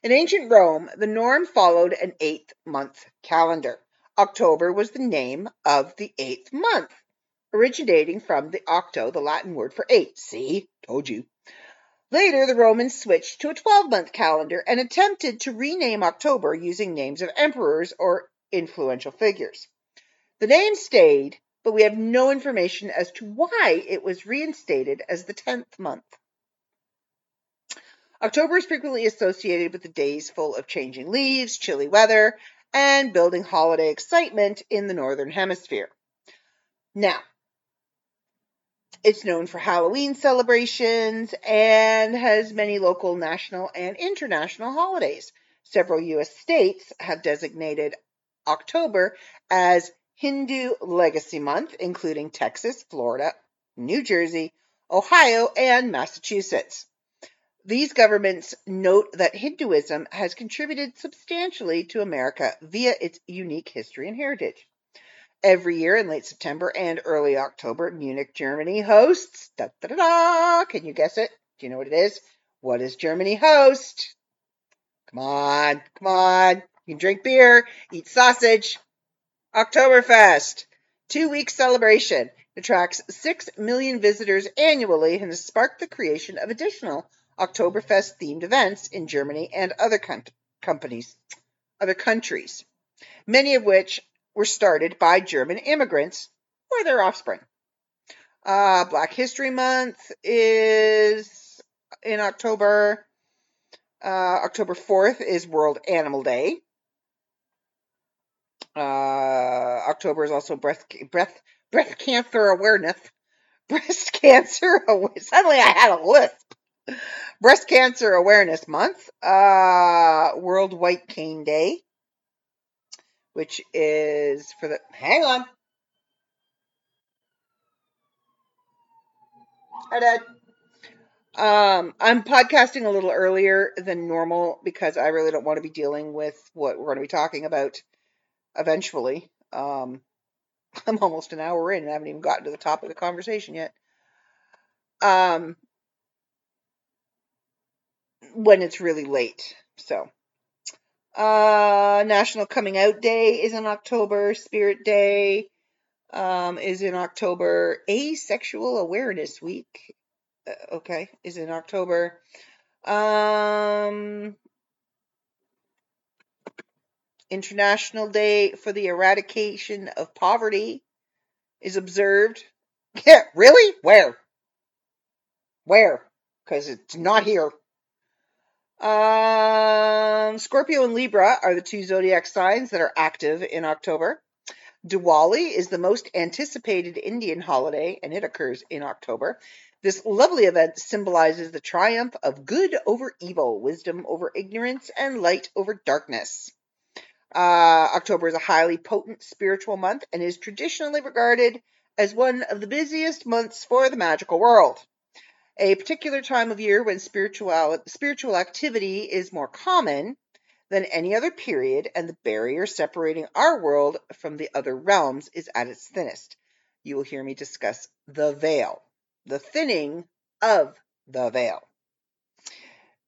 Speaker 4: in ancient Rome, the norm followed an eighth month calendar. October was the name of the eighth month, originating from the octo, the Latin word for eight. See, told you. Later, the Romans switched to a 12 month calendar and attempted to rename October using names of emperors or influential figures. The name stayed, but we have no information as to why it was reinstated as the 10th month. October is frequently associated with the days full of changing leaves, chilly weather, and building holiday excitement in the Northern Hemisphere. Now, it's known for Halloween celebrations and has many local, national, and international holidays. Several U.S. states have designated October as Hindu Legacy Month, including Texas, Florida, New Jersey, Ohio, and Massachusetts. These governments note that Hinduism has contributed substantially to America via its unique history and heritage. Every year in late September and early October, Munich, Germany hosts. Da, da, da, da. Can you guess it? Do you know what it is? What does Germany host? Come on, come on. You can drink beer, eat sausage. Oktoberfest, two week celebration. Attracts 6 million visitors annually and has sparked the creation of additional Oktoberfest themed events in Germany and other com- companies, other countries, many of which were started by German immigrants or their offspring. Uh, Black History Month is in October. Uh, October 4th is World Animal Day. Uh, October is also breast breath breast cancer awareness. Breast cancer awareness. Suddenly I had a lisp. Breast Cancer Awareness Month. Uh, World White Cane Day which is for the. Hang on. Hi, Dad. Um, I'm podcasting a little earlier than normal because I really don't want to be dealing with what we're going to be talking about eventually. Um, I'm almost an hour in and I haven't even gotten to the top of conversation yet. Um, when it's really late. So, uh, National Coming Out Day is in October. Spirit Day um, is in October. Asexual Awareness Week, uh, okay, is in October. Um, International Day for the Eradication of Poverty is observed. Yeah, really? Where? Where? Because it's not here. Um, Scorpio and Libra are the two zodiac signs that are active in October. Diwali is the most anticipated Indian holiday, and it occurs in October. This lovely event symbolizes the triumph of good over evil, wisdom over ignorance, and light over darkness. Uh, October is a highly potent spiritual month and is traditionally regarded as one of the busiest months for the magical world. A particular time of year when spiritual, spiritual activity is more common than any other period, and the barrier separating our world from the other realms is at its thinnest. You will hear me discuss the veil, the thinning of the veil.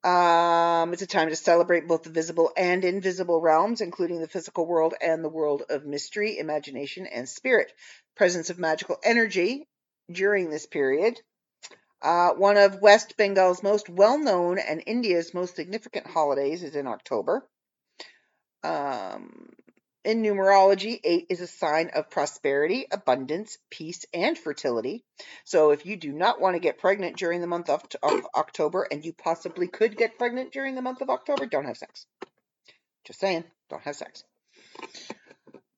Speaker 4: Um, it's a time to celebrate both the visible and invisible realms, including the physical world and the world of mystery, imagination, and spirit. Presence of magical energy during this period. Uh, one of West Bengal's most well known and India's most significant holidays is in October. Um, in numerology, eight is a sign of prosperity, abundance, peace, and fertility. So, if you do not want to get pregnant during the month of, of, October, and you possibly could get pregnant during the month of October, don't have sex. Just saying, don't have sex.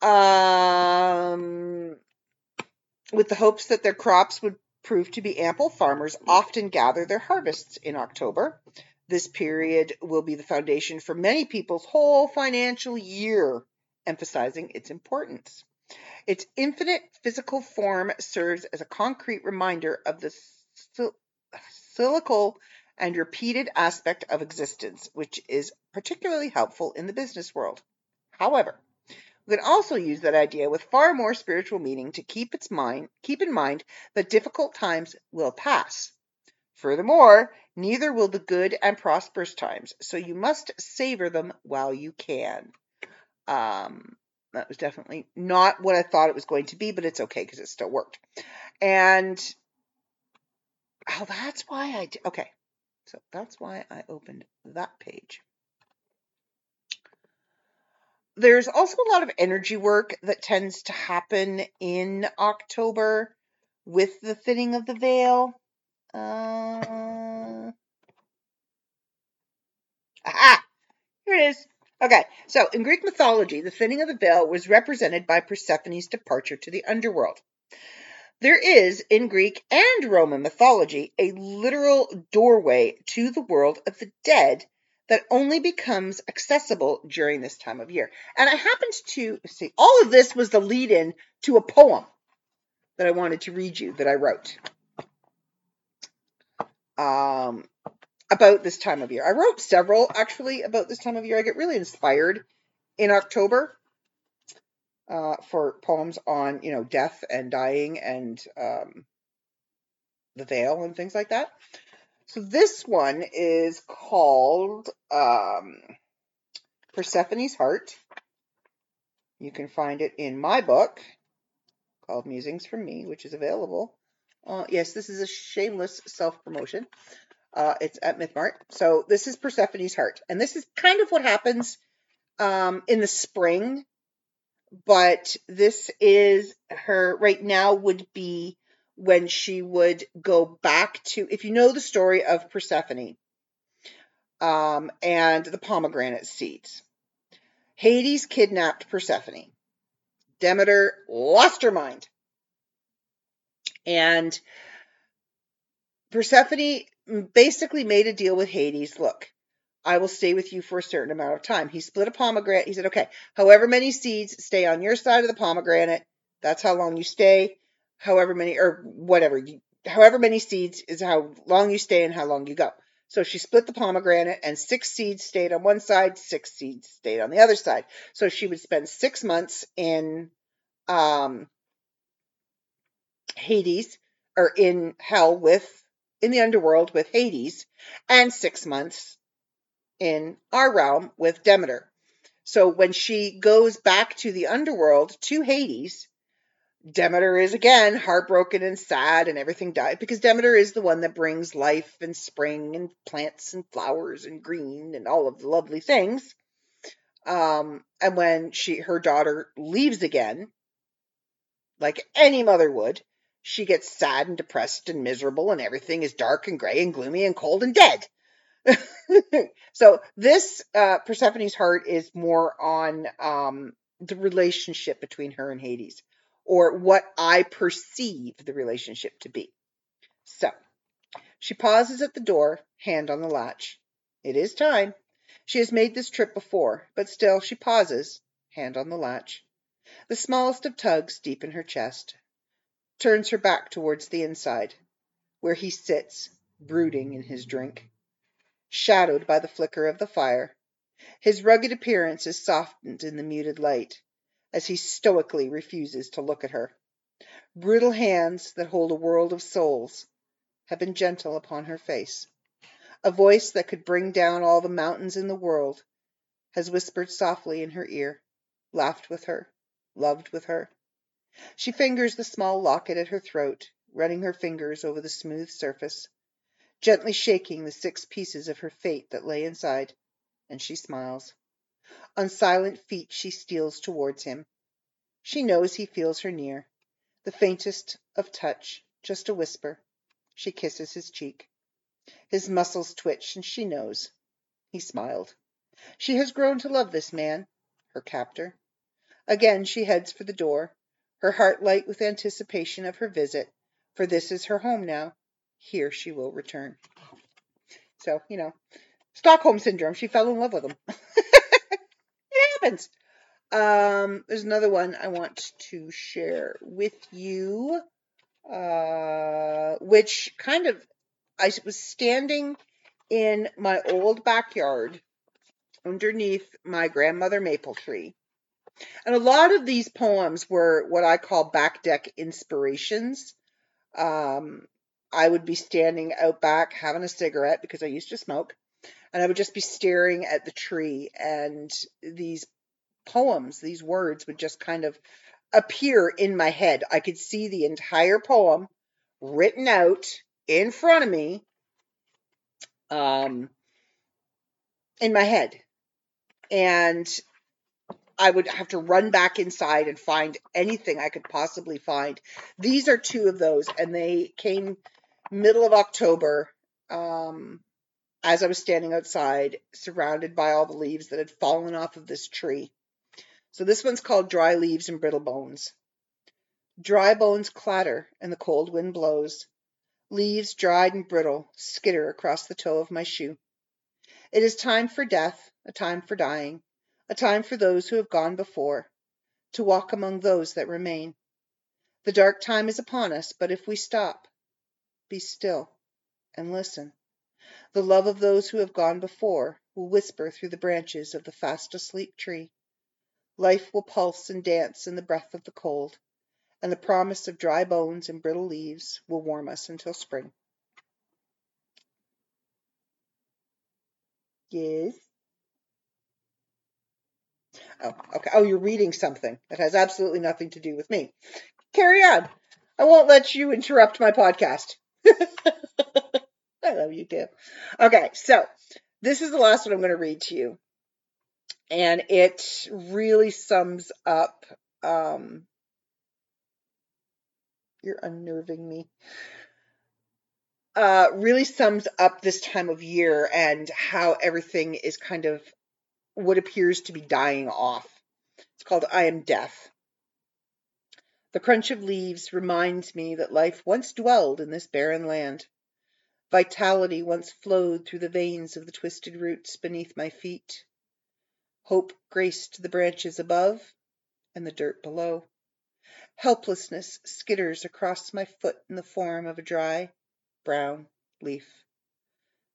Speaker 4: Um, with the hopes that their crops would prove to be ample, farmers often gather their harvests in October. This period will be the foundation for many people's whole financial year emphasizing its importance. Its infinite physical form serves as a concrete reminder of the cyclical and repeated aspect of existence, which is particularly helpful in the business world. However, we can also use that idea with far more spiritual meaning to keep its mind keep in mind that difficult times will pass. Furthermore, neither will the good and prosperous times, so you must savor them while you can. Um, that was definitely not what I thought it was going to be, but it's okay because it still worked. And oh, that's why I did. Okay, so that's why I opened that page. There's also a lot of energy work that tends to happen in October with the thinning of the veil. Uh, aha! Here it is. Okay, so in Greek mythology, the thinning of the veil was represented by Persephone's departure to the underworld. There is, in Greek and Roman mythology, a literal doorway to the world of the dead that only becomes accessible during this time of year. And I happened to see all of this was the lead in to a poem that I wanted to read you that I wrote. Um, about this time of year. I wrote several actually about this time of year. I get really inspired in October uh, for poems on you know death and dying and um, the veil and things like that. So this one is called um, Persephone's Heart. You can find it in my book called Musings from Me, which is available. Uh, yes, this is a shameless self promotion. Uh, it's at MythMart. So this is Persephone's heart, and this is kind of what happens um, in the spring. But this is her right now would be when she would go back to. If you know the story of Persephone um, and the pomegranate seeds, Hades kidnapped Persephone. Demeter lost her mind, and Persephone basically made a deal with Hades. Look, I will stay with you for a certain amount of time. He split a pomegranate. He said, okay, however many seeds stay on your side of the pomegranate, that's how long you stay. However many, or whatever, however many seeds is how long you stay and how long you go. So she split the pomegranate, and six seeds stayed on one side, six seeds stayed on the other side. So she would spend six months in um, Hades or in hell with in the underworld with Hades, and six months in our realm with Demeter. So when she goes back to the underworld to Hades, Demeter is again heartbroken and sad and everything died because Demeter is the one that brings life and spring and plants and flowers and green and all of the lovely things. Um, and when she her daughter leaves again, like any mother would, she gets sad and depressed and miserable, and everything is dark and gray and gloomy and cold and dead. so this uh, Persephone's heart is more on um, the relationship between her and Hades, or what I perceive the relationship to be. So she pauses at the door, hand on the latch. It is time. She has made this trip before, but still she pauses, hand on the latch. The smallest of tugs deep in her chest turns her back towards the inside, where he sits, brooding in his drink shadowed by the flicker of the fire. His rugged appearance is softened in the muted light, as he stoically refuses to look at her. Brutal hands that hold a world of souls have been gentle upon her face. A voice that could bring down all the mountains in the world has whispered softly in her ear, laughed with her, loved with her. She fingers the small locket at her throat, running her fingers over the smooth surface gently shaking the six pieces of her fate that lay inside, and she smiles. On silent feet she steals towards him. She knows he feels her near. The faintest of touch, just a whisper. She kisses his cheek. His muscles twitch, and she knows. He smiled. She has grown to love this man, her captor. Again she heads for the door, her heart light with anticipation of her visit, for this is her home now here she will return. So, you know, Stockholm syndrome. She fell in love with him. happens. Um, there's another one I want to share with you, uh, which kind of I was standing in my old backyard underneath my grandmother maple tree. And a lot of these poems were what I call back deck inspirations. Um, I would be standing out back having a cigarette because I used to smoke, and I would just be staring at the tree, and these poems, these words would just kind of appear in my head. I could see the entire poem written out in front of me um, in my head. And I would have to run back inside and find anything I could possibly find. These are two of those, and they came middle of October, um, as I was standing outside, surrounded by all the leaves that had fallen off of this tree. So this one's called Dry Leaves and Brittle Bones. Dry bones clatter and the cold wind blows. Leaves dried and brittle skitter across the toe of my shoe. It is time for death, a time for dying, a time for those who have gone before, to walk among those that remain. The dark time is upon us, but if we stop, be still and listen. The love of those who have gone before will whisper through the branches of the fast asleep tree. Life will pulse and dance in the breath of the cold, and the promise of dry bones and brittle leaves will warm us until spring. Yes. Oh, okay. Oh, you're reading something that has absolutely nothing to do with me. Carry on. I won't let you interrupt my podcast. I love you too. Okay, so this is the last one I'm going to read to you. And it really sums up. Um, you're unnerving me. Uh, really sums up this time of year and how everything is kind of what appears to be dying off. It's called I Am Death. The crunch of leaves reminds me that life once dwelled in this barren land. Vitality once flowed through the veins of the twisted roots beneath my feet. Hope graced the branches above and the dirt below. Helplessness skitters across my foot in the form of a dry, brown leaf.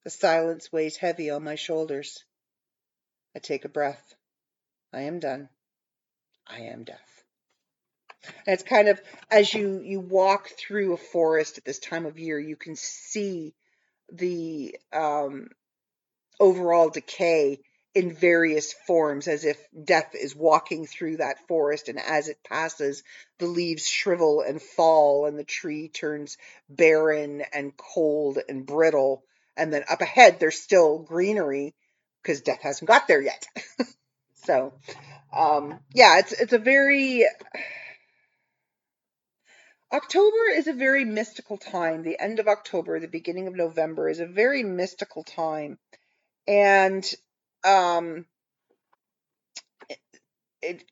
Speaker 4: The silence weighs heavy on my shoulders. I take a breath. I am done. I am death. And it's kind of as you you walk through a forest at this time of year, you can see the um, overall decay in various forms, as if death is walking through that forest, and as it passes, the leaves shrivel and fall, and the tree turns barren and cold and brittle. And then up ahead, there's still greenery because death hasn't got there yet. So, um, yeah, it's it's a very October is a very mystical time. The end of October, the beginning of November is a very mystical time, and um, it, it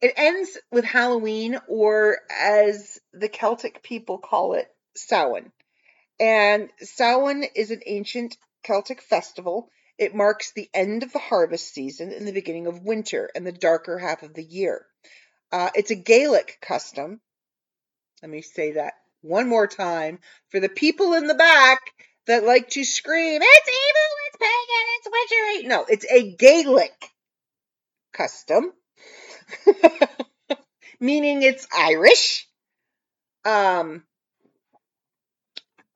Speaker 4: it ends with Halloween, or as the Celtic people call it, Samhain. And Samhain is an ancient Celtic festival. It marks the end of the harvest season and the beginning of winter and the darker half of the year. Uh, it's a Gaelic custom. Let me say that one more time for the people in the back that like to scream, it's evil, pagan, it's witchery. No, it's a Gaelic custom, meaning it's Irish. Um,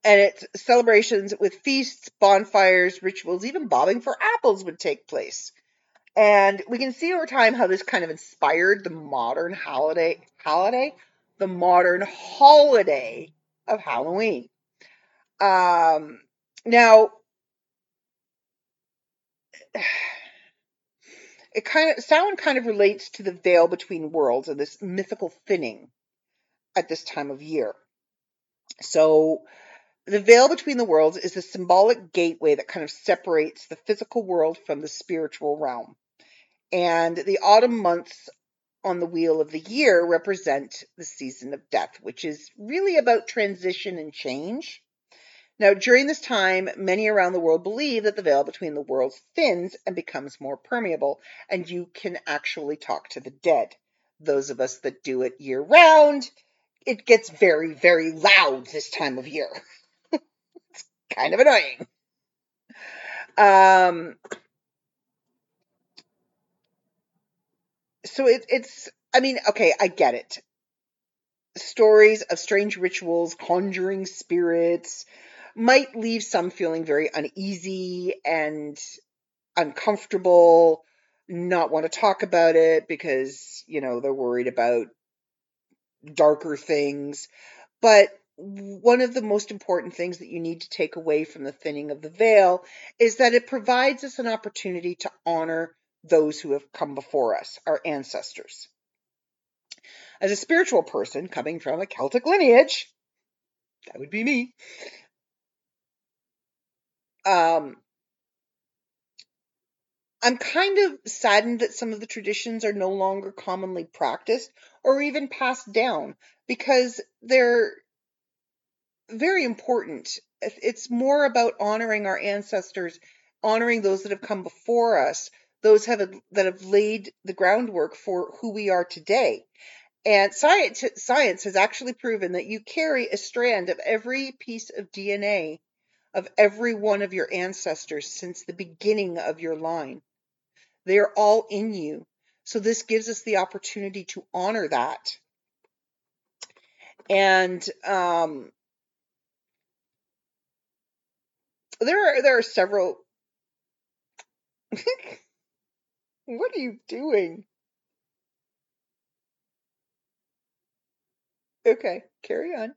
Speaker 4: and it's celebrations with feasts, bonfires, rituals, even bobbing for apples would take place. And we can see over time how this kind of inspired the modern holiday holiday, the modern holiday of Halloween. Um, now, it kind of sound kind of relates to the veil between worlds and this mythical thinning at this time of year. So the veil between the worlds is a symbolic gateway that kind of separates the physical world from the spiritual realm. And the autumn months on the wheel of the year represent the season of death, which is really about transition and change. Now, during this time, many around the world believe that the veil between the worlds thins and becomes more permeable, and you can actually talk to the dead. Those of us that do it year round, it gets very, very loud this time of year. It's kind of annoying. Um, so it, it's, I mean, okay, I get it. Stories of strange rituals, conjuring spirits might leave some feeling very uneasy and uncomfortable, not want to talk about it because, you know, they're worried about darker things. But one of the most important things that you need to take away from the thinning of the veil is that it provides us an opportunity to honor those who have come before us, our ancestors. As a spiritual person coming from a Celtic lineage, that would be me. Um, I'm kind of saddened that some of the traditions are no longer commonly practiced or even passed down because they're very important. It's more about honoring our ancestors, honoring those that have come before us, those have that have laid the groundwork for who we are today. And science science has actually proven that you carry a strand of every piece of DNA of every one of your ancestors since the beginning of your line. They are all in you. So this gives us the opportunity to honor that. And um, there are there are several. what are you doing? Okay, carry on.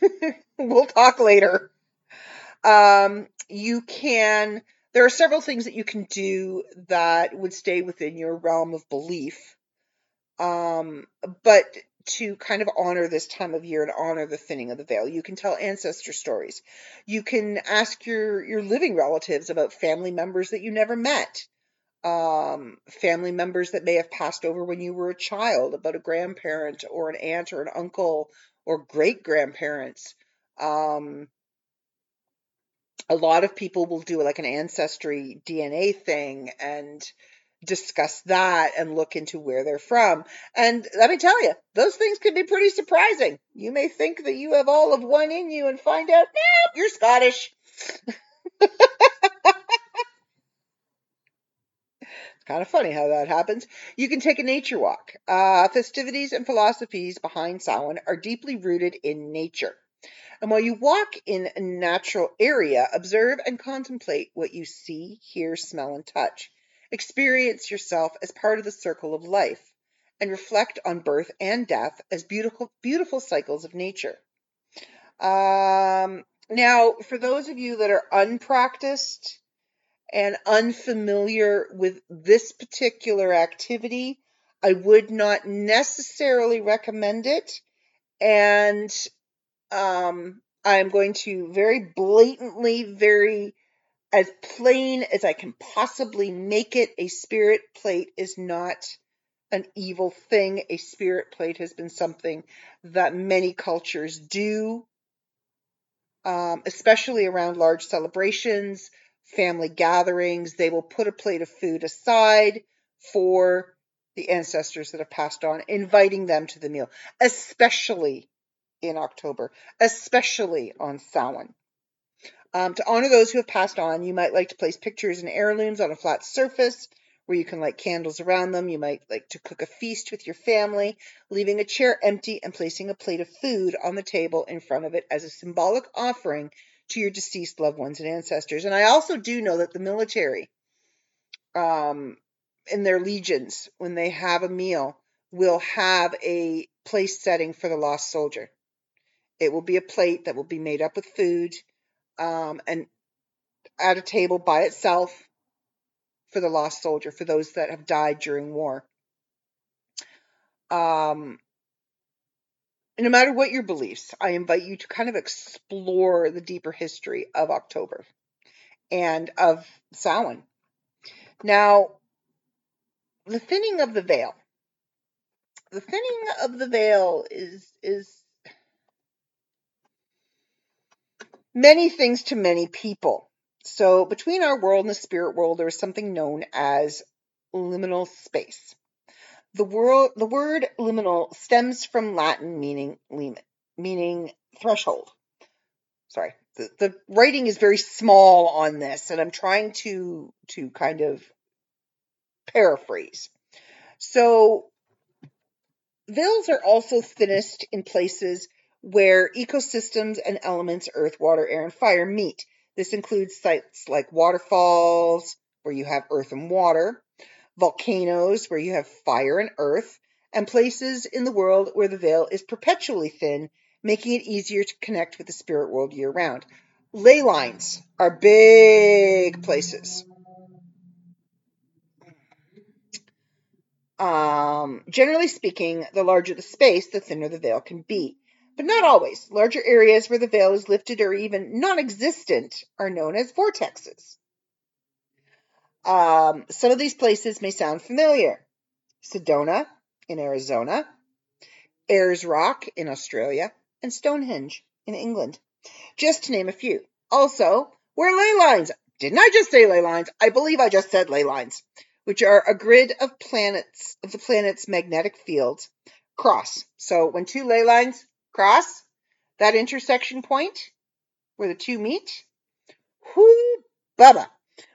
Speaker 4: we'll talk later. Um, you can. There are several things that you can do that would stay within your realm of belief. Um, but to kind of honor this time of year and honor the thinning of the veil. You can tell ancestor stories. You can ask your your living relatives about family members that you never met. Um, family members that may have passed over when you were a child, about a grandparent or an aunt or an uncle or great grandparents. Um, a lot of people will do like an ancestry DNA thing and discuss that and look into where they're from. And let me tell you, those things can be pretty surprising. You may think that you have all of one in you and find out, nope, you're Scottish. it's kind of funny how that happens. You can take a nature walk. Uh, festivities and philosophies behind Samhain are deeply rooted in nature. And while you walk in a natural area, observe and contemplate what you see, hear, smell, and touch. Experience yourself as part of the circle of life and reflect on birth and death as beautiful, beautiful cycles of nature. Um, now, for those of you that are unpracticed and unfamiliar with this particular activity, I would not necessarily recommend it. And um, I'm going to very blatantly, very as plain as I can possibly make it, a spirit plate is not an evil thing. A spirit plate has been something that many cultures do, um, especially around large celebrations, family gatherings. They will put a plate of food aside for the ancestors that have passed on, inviting them to the meal, especially in October, especially on Samhain. Um, to honor those who have passed on, you might like to place pictures and heirlooms on a flat surface where you can light candles around them. You might like to cook a feast with your family, leaving a chair empty and placing a plate of food on the table in front of it as a symbolic offering to your deceased loved ones and ancestors. And I also do know that the military, um, in their legions, when they have a meal, will have a place setting for the lost soldier. It will be a plate that will be made up with food um, and at a table by itself for the lost soldier, for those that have died during war. Um, no matter what your beliefs, I invite you to kind of explore the deeper history of October and of Samhain. Now, the thinning of the veil. The thinning of the veil is is many things to many people. So between our world and the spirit world, there is something known as liminal space. The world, the word liminal stems from Latin meaning limit, meaning threshold. Sorry, the, the writing is very small on this, and I'm trying to to kind of paraphrase. So veils are also thinnest in places where ecosystems and elements earth, water, air, and fire meet. This includes sites like waterfalls, where you have earth and water, volcanoes, where you have fire and earth, and places in the world where the veil is perpetually thin, making it easier to connect with the spirit world year round. Ley lines are big places. Um, generally speaking, the larger the space, the thinner the veil can be but not always. Larger areas where the veil is lifted or even non existent are known as vortexes. Um, some of these places may sound familiar Sedona in Arizona, Ayers Rock in Australia, and Stonehenge in England, just to name a few. Also, where ley lines. Didn't I just say ley lines? I believe I just said ley lines, which are a grid of planets of the planet's magnetic fields cross. So when two ley lines cross that intersection point where the two meet. Whoo, Bubba.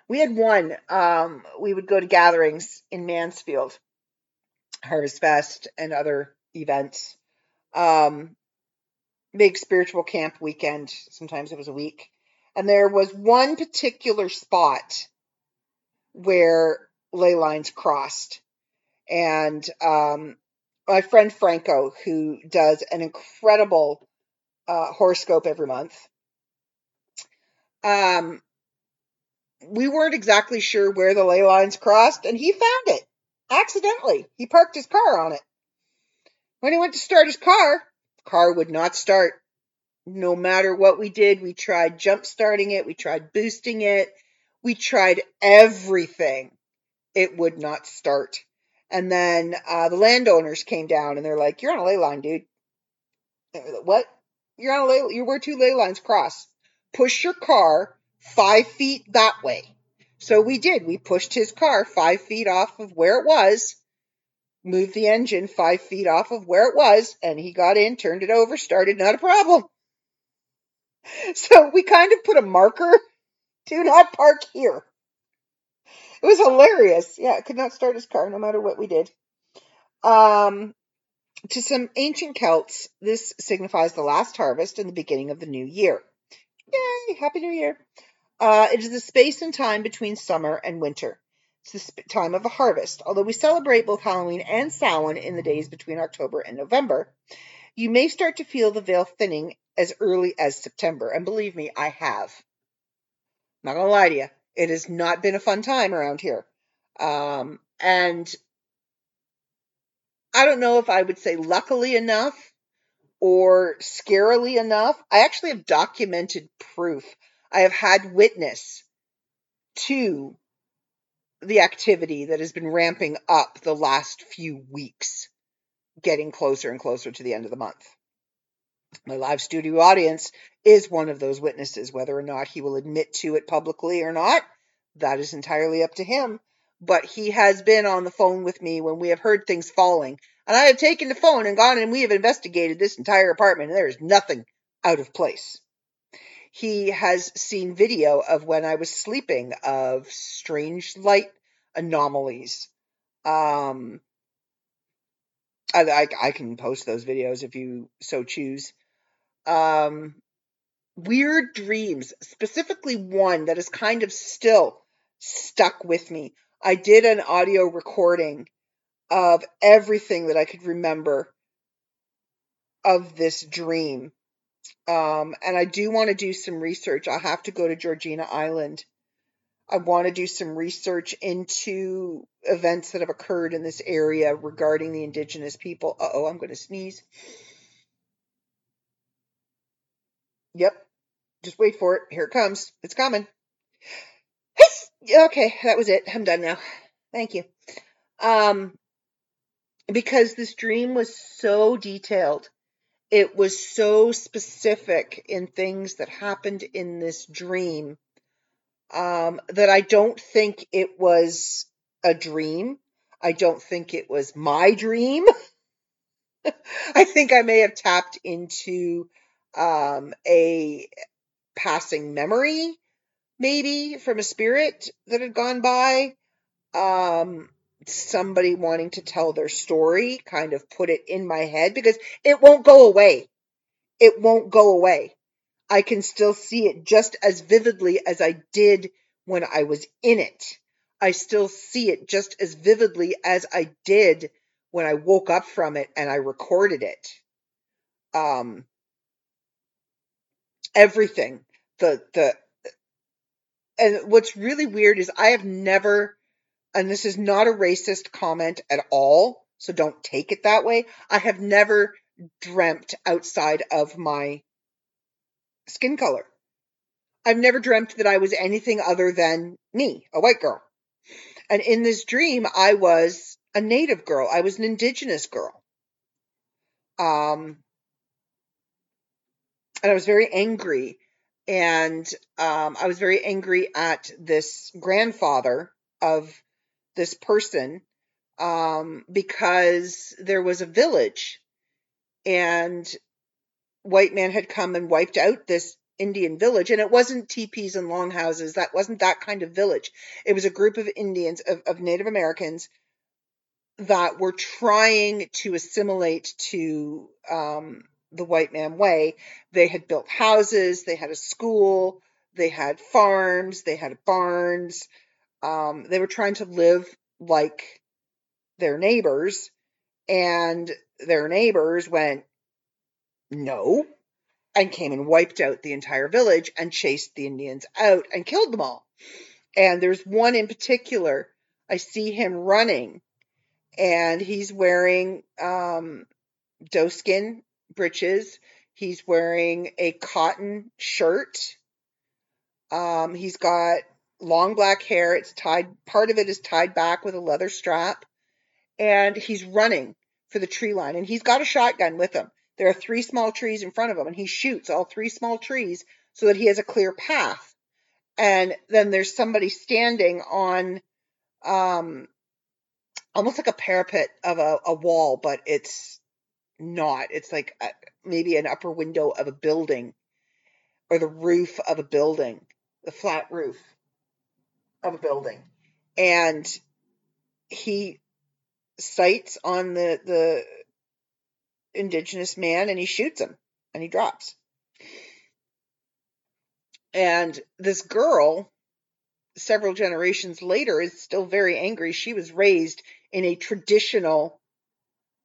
Speaker 4: We had one. Um, we would go to gatherings in Mansfield, Harvest Fest, and other events. Um, big spiritual camp weekend. Sometimes it was a week. And there was one particular spot where ley lines crossed. And um, my friend Franco, who does an incredible uh, horoscope every month. Um, we weren't exactly sure where the ley lines crossed, and he found it accidentally. He parked his car on it. When he went to start his car, the car would not start. No matter what we did, we tried jump starting it, we tried boosting it, we tried everything. It would not start. And then uh, the landowners came down and they're like, "You're on a ley line, dude." Like, what? You're on a ley. You're where two ley lines cross. Push your car five feet that way. So we did. We pushed his car five feet off of where it was, moved the engine five feet off of where it was, and he got in, turned it over, started. Not a problem. So we kind of put a marker. Do not park here. It was hilarious. Yeah, it could not start his car no matter what we did. Um, to some ancient Celts, this signifies the last harvest and the beginning of the new year. Yay! Happy New Year! Uh, it is the space and time between summer and winter. It's the time of the harvest. Although we celebrate both Halloween and Samhain in the days between October and November, you may start to feel the veil thinning as early as September. And believe me, I have. Not gonna lie to you, It has not been a fun time around here. Um, and I don't know if I would say luckily enough or scarily enough. I actually have documented proof. I have had witness to the activity that has been ramping up the last few weeks, getting closer and closer to the end of the month. My live studio audience is one of those witnesses. Whether or not he will admit to it publicly or not, that is entirely up to him. But he has been on the phone with me when we have heard things falling. And I have taken the phone and gone and we have investigated this entire apartment, and there is nothing out of place. He has seen video of when I was sleeping of strange light anomalies. Um, I, I, I can post those videos if you so choose. Um, weird dreams, specifically one that is kind of still stuck with me. I did an audio recording of everything that I could remember of this dream. Um, and I do want to do some research. I'll have to go to Georgina Island. I want to do some research into events that have occurred in this area regarding the indigenous people. Uh oh, I'm going to sneeze. Yep. Just wait for it. Here it comes. It's coming. Okay, that was it. I'm done now. Thank you. Um, because this dream was so detailed. It was so specific in things that happened in this dream um, that I don't think it was a dream. I don't think it was my dream. I think I may have tapped into um, a passing memory, maybe from a spirit that had gone by. Um, somebody wanting to tell their story kind of put it in my head because it won't go away. It won't go away. I can still see it just as vividly as I did when I was in it. I still see it just as vividly as I did when I woke up from it and I recorded it. Um, everything. The the and what's really weird is I have never and this is not a racist comment at all, so don't take it that way. I have never dreamt outside of my skin color. I've never dreamt that I was anything other than me, a white girl. And in this dream, I was a native girl. I was an indigenous girl. Um, and I was very angry. And um, I was very angry at this grandfather of this person um, because there was a village and white man had come and wiped out this Indian village, and it wasn't teepees and longhouses. That wasn't that kind of village. It was a group of Indians, of, of Native Americans, that were trying to assimilate to um, the white man way. They had built houses, they had a school, they had farms, they had barns. Um, they were trying to live like their neighbors, and their neighbors went, no, and came and wiped out the entire village and chased the Indians out and killed them all. And there's one in particular, I see him running, and he's wearing um, doeskin breeches. He's wearing a cotton shirt. Um, he's got long black hair. It's tied, part of it is tied back with a leather strap. And he's running for the tree line. And he's got a shotgun with him. There are three small trees in front of him, and he shoots all three small trees so that he has a clear path. And then there's somebody standing on um, almost like a parapet of a, a wall, but it's not. It's like a, maybe an upper window of a building or the roof of a building, the flat roof of a building. And he sights on the, the indigenous man and he shoots him and he drops. And this girl, several generations later, is still very angry. She was raised in a traditional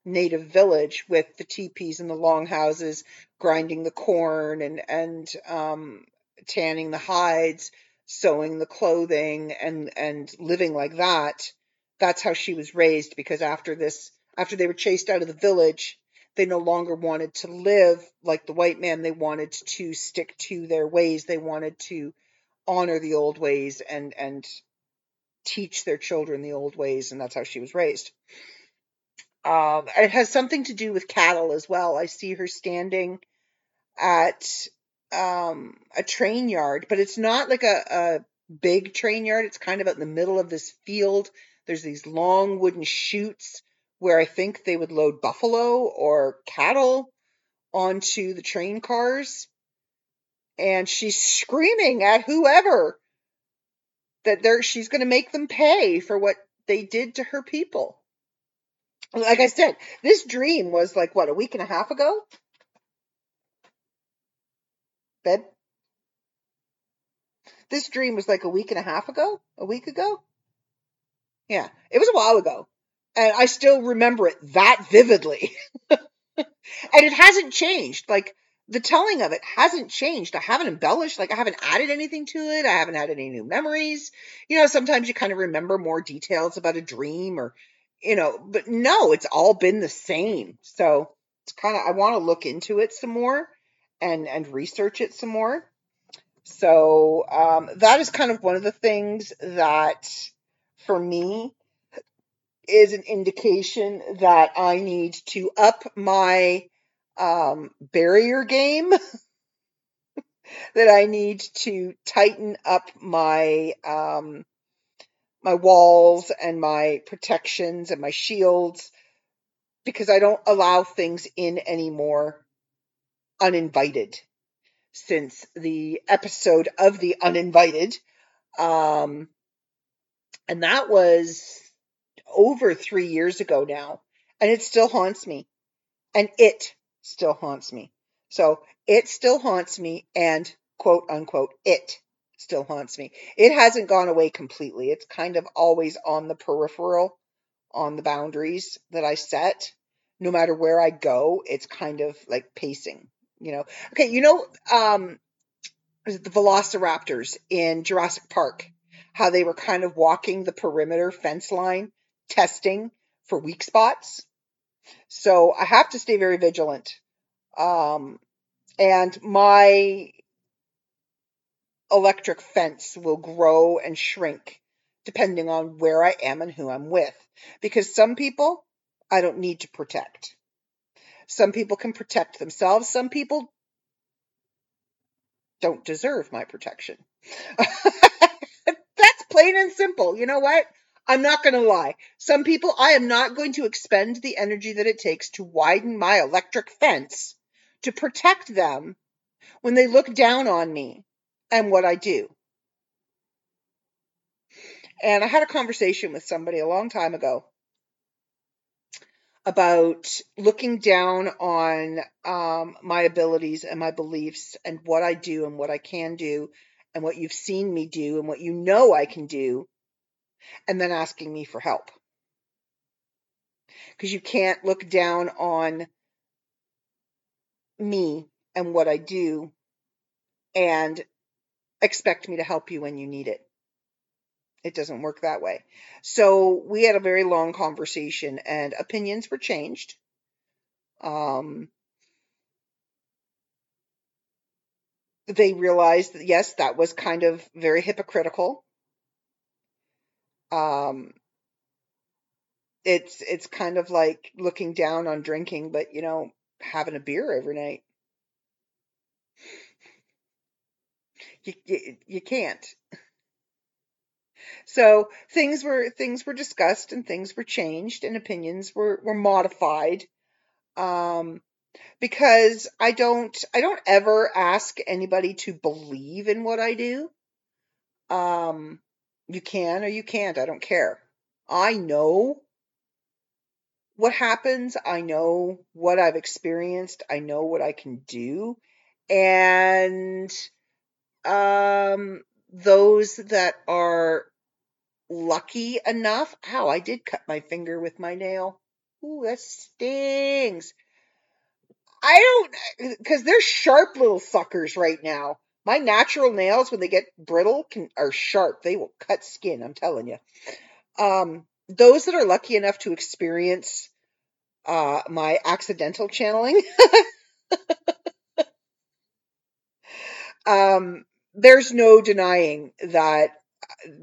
Speaker 4: native village with the teepees and the longhouses, grinding the corn and and um, tanning the hides. sewing the clothing and and living like that. That's how she was raised because after this after they were chased out of the village they no longer wanted to live like the white man. They wanted to stick to their ways. They wanted to honor the old ways and and teach their children the old ways and that's how she was raised um, it has something to do with cattle as well i see her standing at um, a train yard but it's not like a, a big train yard it's kind of out in the middle of this field there's these long wooden chutes where I think they would load buffalo or cattle onto the train cars. And she's screaming at whoever that they're, she's going to make them pay for what they did to her people. Like I said, this dream was like, what, a week and a half ago? Bed? This dream was like a week and a half ago? A week ago? Yeah, it was a while ago. And I still remember it that vividly. and it hasn't changed. Like the telling of it hasn't changed. I haven't embellished, like I haven't added anything to it. I haven't had any new memories. You know, sometimes you kind of remember more details about a dream or, you know, but no, it's all been the same. So it's kind of, I want to look into it some more and, and research it some more. So um, that is kind of one of the things that for me is an indication that I need to up my um, barrier game, that I need to tighten up my um, my walls and my protections and my shields because I don't allow things in anymore uninvited since the episode of the uninvited um and that was over three years ago now, and it still haunts me. And it still haunts me. So it still haunts me, and quote unquote, it still haunts me. It hasn't gone away completely. It's kind of always on the peripheral, on the boundaries that I set. No matter where I go, it's kind of like pacing, you know. Okay, you know, um, the velociraptors in Jurassic Park how they were kind of walking the perimeter fence line, testing for weak spots. So I have to stay very vigilant. Um, and my electric fence will grow and shrink depending on where I am and who I'm with. Because some people I don't need to protect. Some people can protect themselves. Some people don't deserve my protection. That's plain and simple. You know what? I'm not going to lie. Some people, I am not going to expend the energy that it takes to widen my electric fence to protect them when they look down on me and what I do. And I had a conversation with somebody a long time ago about looking down on um, my abilities and my beliefs and what I do and what I can do and what you've seen me do and what you know I can do, and then asking me for help. Because you can't look down on me and what I do and expect me to help you when you need it. It doesn't work that way. So we had a very long conversation and opinions were changed. Um, they realized that yes, that was kind of very hypocritical. Um, it's it's kind of like looking down on drinking, but you know, having a beer every night. You, you, you can't. So things were things were discussed and things were changed and opinions were were modified. Um, because I don't I don't ever ask anybody to believe in what I do. Um you can or you can't, I don't care. I know what happens, I know what I've experienced, I know what I can do and um those that are lucky enough, ow, I did cut my finger with my nail. Ooh, that stings. I don't, because they're sharp little suckers right now. My natural nails, when they get brittle, can are sharp. They will cut skin. I'm telling you. Um, those that are lucky enough to experience uh, my accidental channeling, um, there's no denying that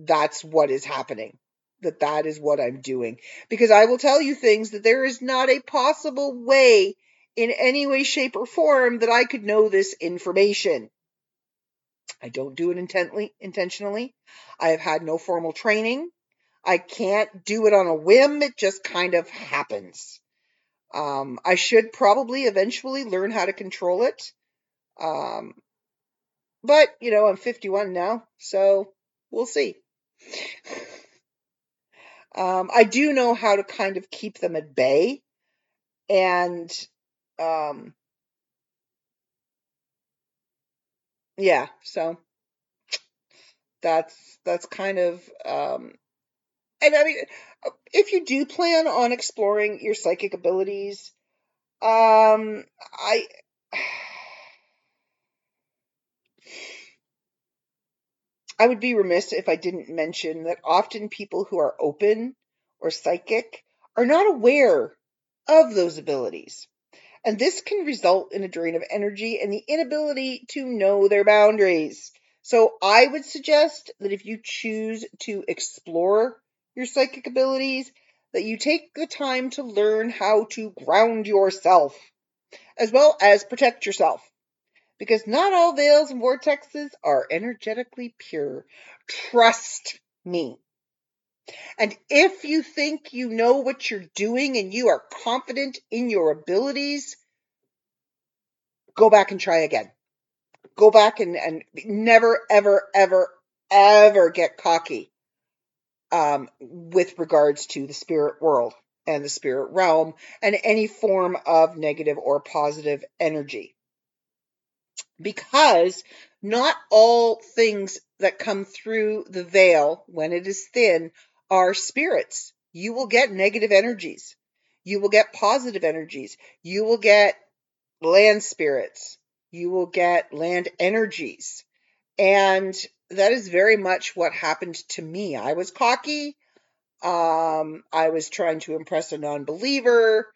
Speaker 4: that's what is happening. That that is what I'm doing. Because I will tell you things that there is not a possible way, in any way, shape, or form, that I could know this information. I don't do it intently, intentionally. I have had no formal training. I can't do it on a whim. It just kind of happens. Um, I should probably eventually learn how to control it. Um, but, you know, I'm 51 now, so we'll see. Um, I do know how to kind of keep them at bay. And, um, yeah, so that's, that's kind of, um, and I mean, if you do plan on exploring your psychic abilities, um, I, I would be remiss if I didn't mention that often people who are open or psychic are not aware of those abilities. And this can result in a drain of energy and the inability to know their boundaries. So I would suggest that if you choose to explore your psychic abilities, that you take the time to learn how to ground yourself as well as protect yourself because not all veils and vortexes are energetically pure. Trust me. And if you think you know what you're doing and you are confident in your abilities, go back and try again. Go back and, and never, ever, ever, ever get cocky um, with regards to the spirit world and the spirit realm and any form of negative or positive energy because not all things that come through the veil when it is thin are spirits. You will get negative energies. You will get positive energies. You will get land spirits. You will get land energies. And that is very much what happened to me. I was cocky. Um, I was trying to impress a non believer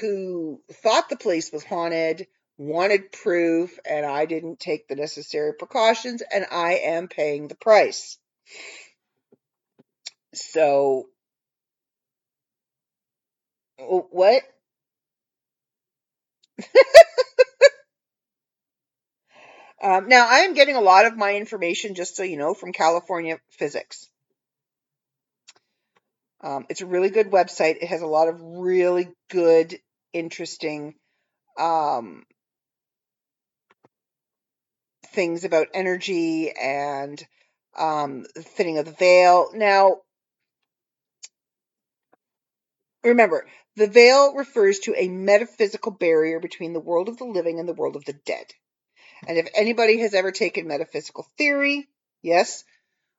Speaker 4: who thought the place was haunted, wanted proof and I didn't take the necessary precautions and I am paying the price. So, what? um, now, I am getting a lot of my information, just so you know, from California Psychics. Um, it's a really good website. It has a lot of really good, interesting um, things about energy and um, thinning of the veil. Now, remember, the veil refers to a metaphysical barrier between the world of the living and the world of the dead. And if anybody has ever taken metaphysical theory, yes,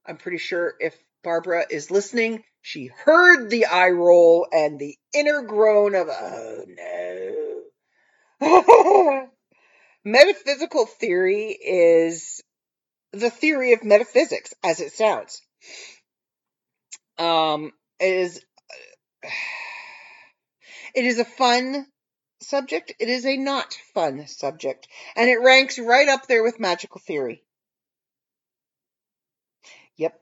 Speaker 4: I'm pretty sure if Barbara is listening, she heard the eye roll and the inner groan of, oh no. metaphysical theory is the theory of metaphysics, as it sounds. Um, it is it is a fun subject. It is a not fun subject, and it ranks right up there with magical theory. Yep,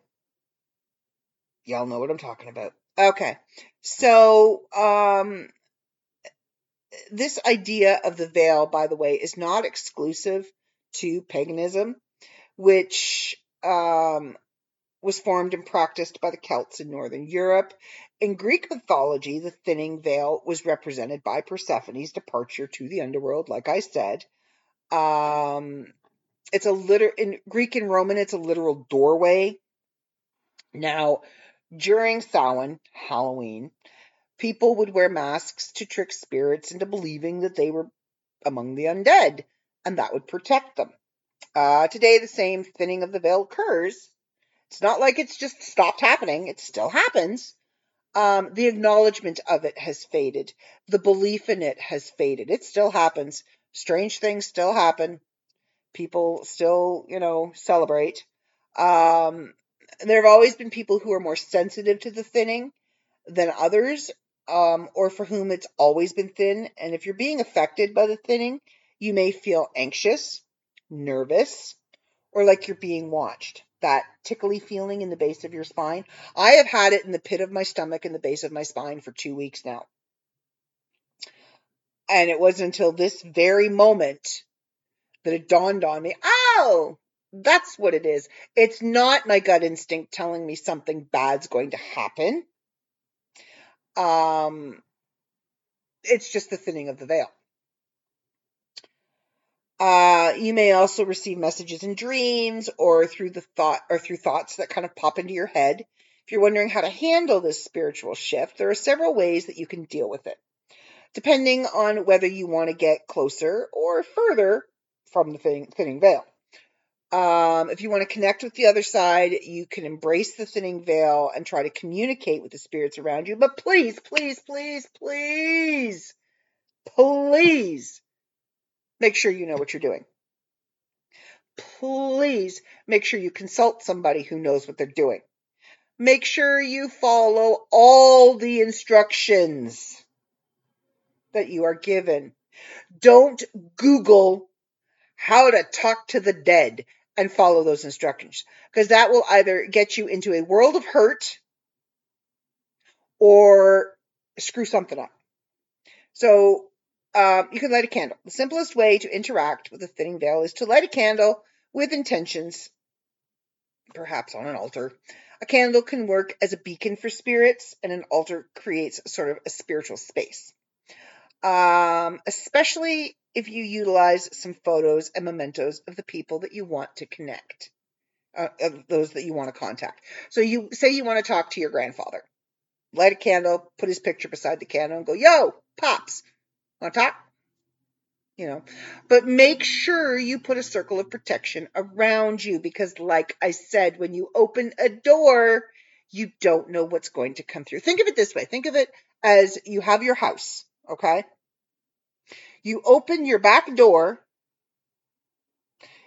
Speaker 4: y'all know what I'm talking about. Okay, so um, this idea of the veil, by the way, is not exclusive to paganism, which um, was formed and practiced by the Celts in Northern Europe. In Greek mythology, the thinning veil was represented by Persephone's departure to the underworld, like I said. Um, it's a liter in Greek and Roman, it's a literal doorway. Now, during Samhain, Halloween, people would wear masks to trick spirits into believing that they were among the undead, and that would protect them. Uh, today, the same thinning of the veil occurs. It's not like it's just stopped happening, it still happens. Um, the acknowledgement of it has faded, the belief in it has faded. It still happens. Strange things still happen. People still, you know, celebrate. Um, there have always been people who are more sensitive to the thinning than others, um, or for whom it's always been thin. And if you're being affected by the thinning, you may feel anxious, nervous, or like you're being watched. That tickly feeling in the base of your spine. I have had it in the pit of my stomach and the base of my spine for two weeks now. And it wasn't until this very moment that it dawned on me oh, that's what it is. It's not my gut instinct telling me something bad's going to happen. Um, it's just the thinning of the veil. Uh, you may also receive messages in dreams or through the thought or through thoughts that kind of pop into your head. If you're wondering how to handle this spiritual shift, there are several ways that you can deal with it, depending on whether you want to get closer or further from the thinning, thinning veil. Um, if you want to connect with the other side, you can embrace the thinning veil and try to communicate with the spirits around you. But please, please, please, please, please make sure you know what you're doing. Please make sure you consult somebody who knows what they're doing. Make sure you follow all the instructions that you are given. Don't Google how to talk to the dead and follow those instructions because that will either get you into a world of hurt or screw something up. So um, you can light a candle. The simplest way to interact with a thinning veil is to light a candle with intentions, perhaps on an altar. A candle can work as a beacon for spirits, and an altar creates sort of a spiritual space. Um, especially if you utilize some photos and mementos of the people that you want to connect, uh, those that you want to contact. So you say you want to talk to your grandfather. Light a candle, put his picture beside the candle, and go, "Yo, pops, want to talk?" You know, but make sure you put a circle of protection around you because, like I said, when you open a door, you don't know what's going to come through. Think of it this way: think of it as you have your house, okay? You open your back door.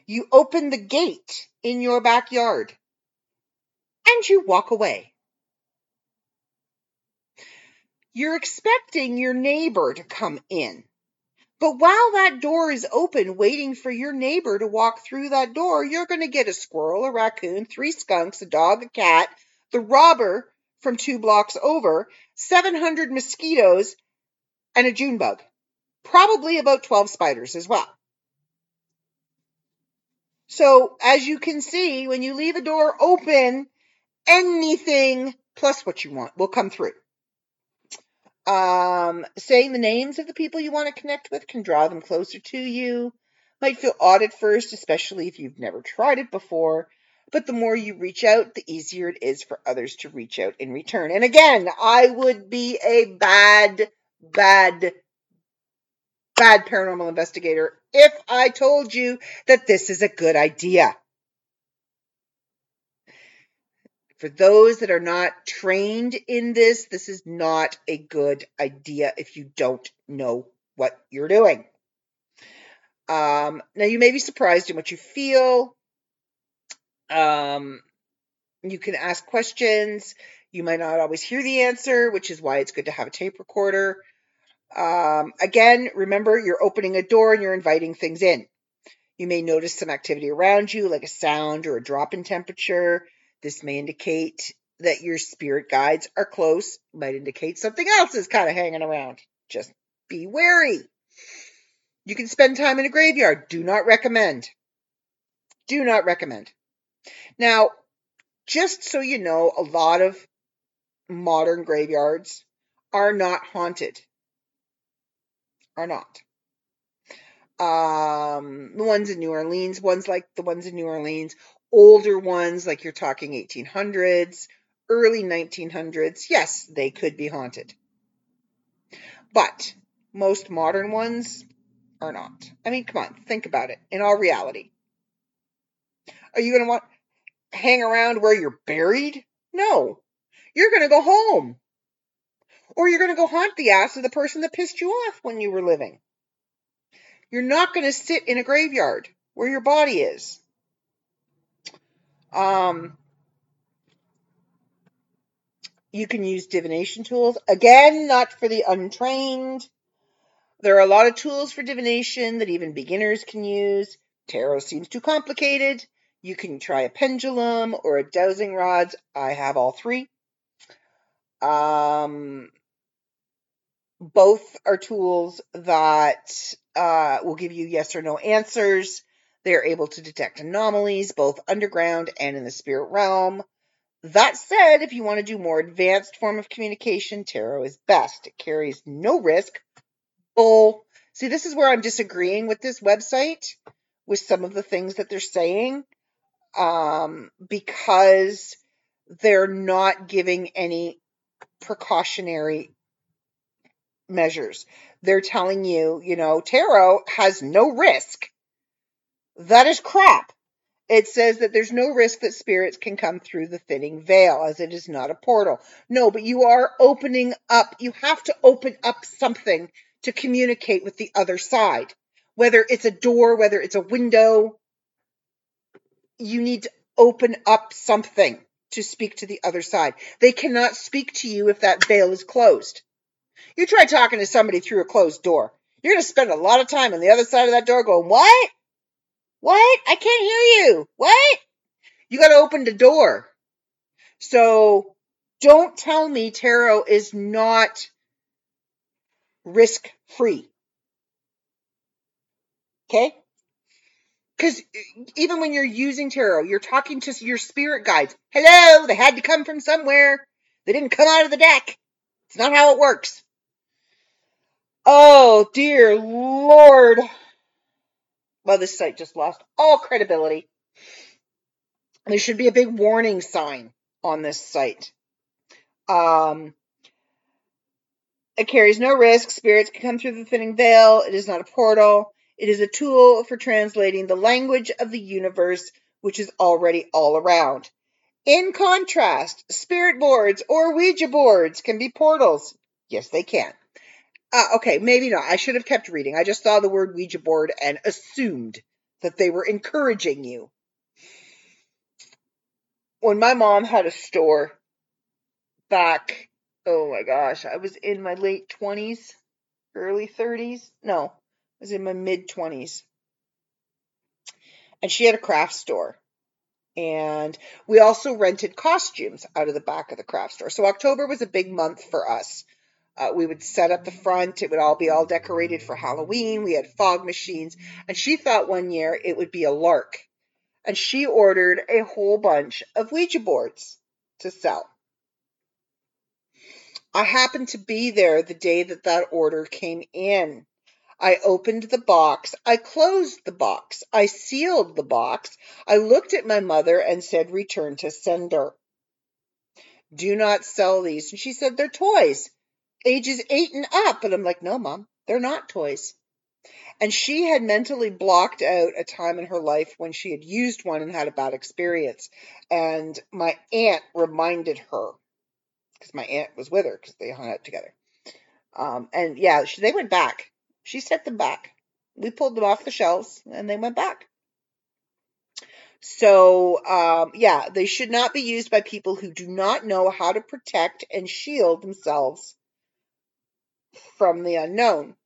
Speaker 4: You open the gate in your backyard. And you walk away. You're expecting your neighbor to come in. But while that door is open, waiting for your neighbor to walk through that door, you're going to get a squirrel, a raccoon, three skunks, a dog, a cat, the robber from two blocks over, 700 mosquitoes, and a June bug probably about 12 spiders as well. So as you can see, when you leave a door open, anything plus what you want will come through. Um, saying the names of the people you want to connect with can draw them closer to you. Might feel odd at first, especially if you've never tried it before. But the more you reach out, the easier it is for others to reach out in return. And again, I would be a bad, bad bad paranormal investigator if I told you that this is a good idea. For those that are not trained in this, this is not a good idea if you don't know what you're doing. Um, now, you may be surprised in what you feel. Um, you can ask questions. You might not always hear the answer, which is why it's good to have a tape recorder. Um, again, remember you're opening a door and you're inviting things in. You may notice some activity around you, like a sound or a drop in temperature. This may indicate that your spirit guides are close, might indicate something else is kind of hanging around. Just be wary. You can spend time in a graveyard. Do not recommend. Do not recommend. Now, just so you know, a lot of modern graveyards are not haunted are not. Um, the ones in New Orleans, ones like the ones in New Orleans, older ones like you're talking 1800s, early 1900s, yes, they could be haunted. But most modern ones are not. I mean, come on, think about it. In all reality, are you going to want hang around where you're buried? No, you're going to go home. Or you're going to go haunt the ass of the person that pissed you off when you were living. You're not going to sit in a graveyard where your body is. Um, you can use divination tools. Again, not for the untrained. There are a lot of tools for divination that even beginners can use. Tarot seems too complicated. You can try a pendulum or a dowsing rods. I have all three. Um, both are tools that uh, will give you yes or no answers. They are able to detect anomalies both underground and in the spirit realm. That said, if you want to do more advanced form of communication, tarot is best. It carries no risk. Bull. See, this is where I'm disagreeing with this website with some of the things that they're saying um, because they're not giving any precautionary measures. They're telling you, you know, tarot has no risk. That is crap. It says that there's no risk that spirits can come through the thinning veil as it is not a portal. No, but you are opening up. You have to open up something to communicate with the other side. Whether it's a door, whether it's a window, you need to open up something to speak to the other side. They cannot speak to you if that veil is closed. You try talking to somebody through a closed door. You're going to spend a lot of time on the other side of that door going, What? What? I can't hear you. What? You got to open the door. So don't tell me tarot is not risk free. Okay? Because even when you're using tarot, you're talking to your spirit guides. Hello, they had to come from somewhere. They didn't come out of the deck. It's not how it works. Oh, dear Lord. Well, this site just lost all credibility. There should be a big warning sign on this site. Um, it carries no risk. Spirits can come through the thinning veil. It is not a portal. It is a tool for translating the language of the universe, which is already all around. In contrast, spirit boards or Ouija boards can be portals. Yes, they can. Uh, okay, maybe not. I should have kept reading. I just saw the word Ouija board and assumed that they were encouraging you. When my mom had a store back, oh my gosh, I was in my late 20s, early 30s. No, I was in my mid 20s. And she had a craft store. And we also rented costumes out of the back of the craft store. So October was a big month for us. Uh, we would set up the front. It would all be all decorated for Halloween. We had fog machines. And she thought one year it would be a lark. And she ordered a whole bunch of Ouija boards to sell. I happened to be there the day that that order came in. I opened the box. I closed the box. I sealed the box. I looked at my mother and said, Return to sender. Do not sell these. And she said, They're toys ages eight and up. And I'm like, no, mom, they're not toys. And she had mentally blocked out a time in her life when she had used one and had a bad experience. And my aunt reminded her, because my aunt was with her because they hung out together. Um, and yeah, she, they went back. She set them back. We pulled them off the shelves and they went back. So, um, yeah, they should not be used by people who do not know how to protect and shield themselves from the unknown.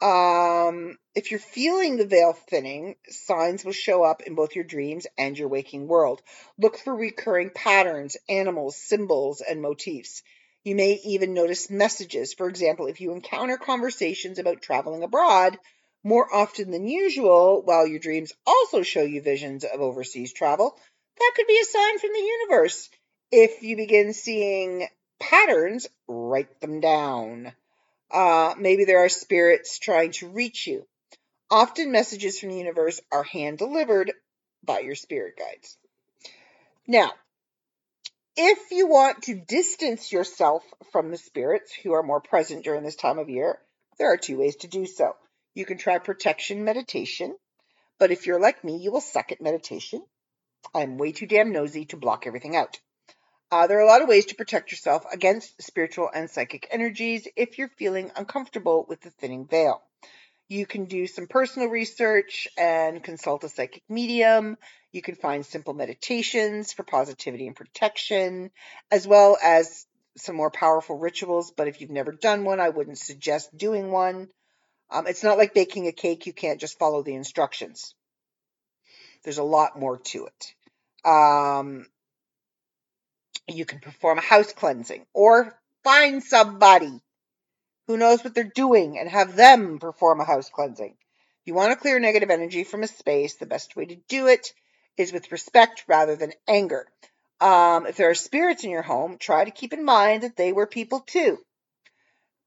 Speaker 4: Um, if you're feeling the veil thinning, signs will show up in both your dreams and your waking world. Look for recurring patterns, animals, symbols, and motifs. You may even notice messages. For example, if you encounter conversations about traveling abroad more often than usual, while your dreams also show you visions of overseas travel, that could be a sign from the universe. If you begin seeing patterns, write them down. Uh, maybe there are spirits trying to reach you. Often, messages from the universe are hand delivered by your spirit guides. Now, if you want to distance yourself from the spirits who are more present during this time of year, there are two ways to do so. You can try protection meditation, but if you're like me, you will suck at meditation. I'm way too damn nosy to block everything out. Uh, there are a lot of ways to protect yourself against spiritual and psychic energies if you're feeling uncomfortable with the thinning veil. You can do some personal research and consult a psychic medium. You can find simple meditations for positivity and protection, as well as some more powerful rituals. But if you've never done one, I wouldn't suggest doing one. Um, it's not like baking a cake, you can't just follow the instructions. There's a lot more to it. Um, you can perform a house cleansing or find somebody who knows what they're doing and have them perform a house cleansing. If you want to clear negative energy from a space, the best way to do it is with respect rather than anger. Um, if there are spirits in your home, try to keep in mind that they were people too.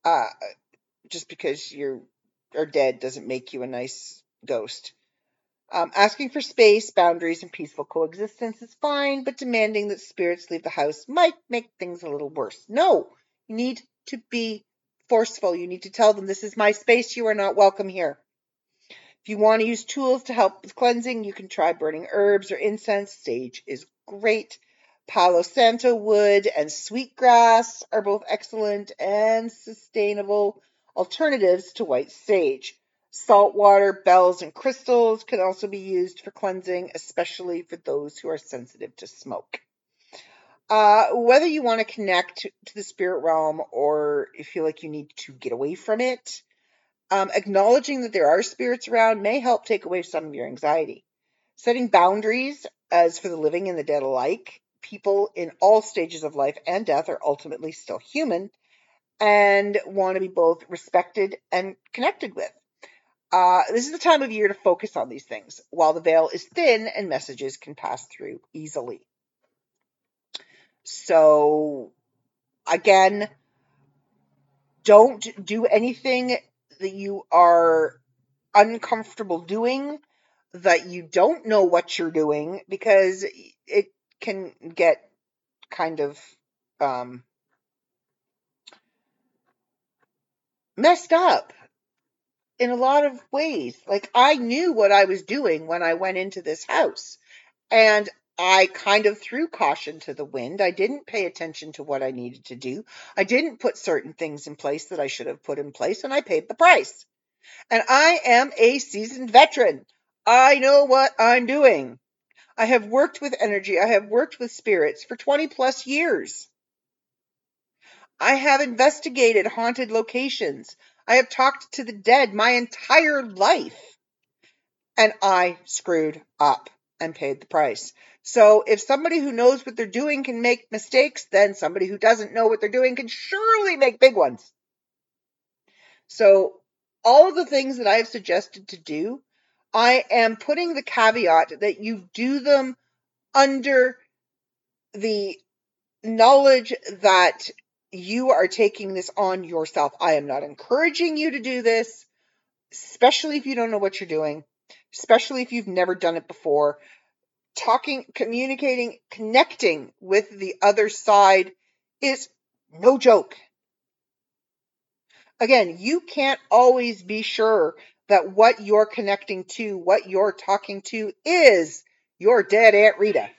Speaker 4: Uh, just because you're are dead doesn't make you a nice ghost. Um, asking for space, boundaries, and peaceful coexistence is fine, but demanding that spirits leave the house might make things a little worse. No, you need to be forceful. You need to tell them, This is my space. You are not welcome here. If you want to use tools to help with cleansing, you can try burning herbs or incense. Sage is great. Palo Santo wood and sweetgrass are both excellent and sustainable alternatives to white sage. Salt water, bells, and crystals can also be used for cleansing, especially for those who are sensitive to smoke. Uh, whether you want to connect to the spirit realm or you feel like you need to get away from it, um, acknowledging that there are spirits around may help take away some of your anxiety. Setting boundaries, as for the living and the dead alike, people in all stages of life and death are ultimately still human and want to be both respected and connected with. Uh, this is the time of year to focus on these things while the veil is thin and messages can pass through easily. So, again, don't do anything that you are uncomfortable doing, that you don't know what you're doing, because it can get kind of um, messed up in a lot of ways. Like I knew what I was doing when I went into this house. And I kind of threw caution to the wind. I didn't pay attention to what I needed to do. I didn't put certain things in place that I should have put in place, and I paid the price. And I am a seasoned veteran. I know what I'm doing. I have worked with energy. I have worked with spirits for 20 plus years. I have investigated haunted locations. I have talked to the dead my entire life. And I screwed up and paid the price. So if somebody who knows what they're doing can make mistakes, then somebody who doesn't know what they're doing can surely make big ones. So all of the things that I have suggested to do, I am putting the caveat that you do them under the knowledge that you are taking this on yourself. I am not encouraging you to do this, especially if you don't know what you're doing, especially if you've never done it before. Talking, communicating, connecting with the other side is no joke. Again, you can't always be sure that what you're connecting to, what you're talking to, is your dead Aunt Rita.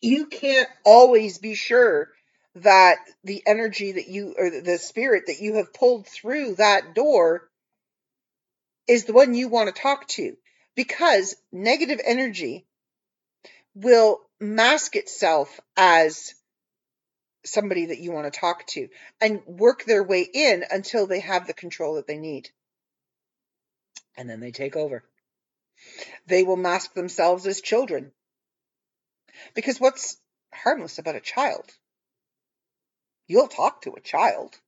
Speaker 4: You can't always be sure that the energy that you or the spirit that you have pulled through that door is the one you want to talk to because negative energy will mask itself as somebody that you want to talk to and work their way in until they have the control that they need. And then they take over. They will mask themselves as children. Because what's harmless about a child? You'll talk to a child.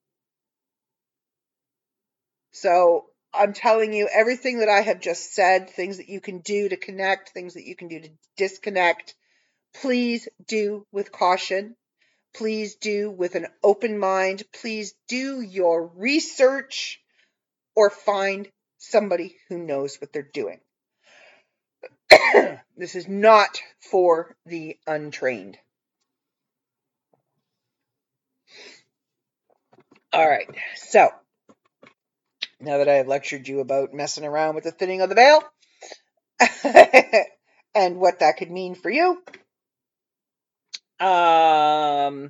Speaker 4: So I'm telling you everything that I have just said, things that you can do to connect, things that you can do to disconnect. Please do with caution. Please do with an open mind. Please do your research or find somebody who knows what they're doing. this is not for the untrained. All right, so now that I have lectured you about messing around with the thinning of the veil and what that could mean for you, um,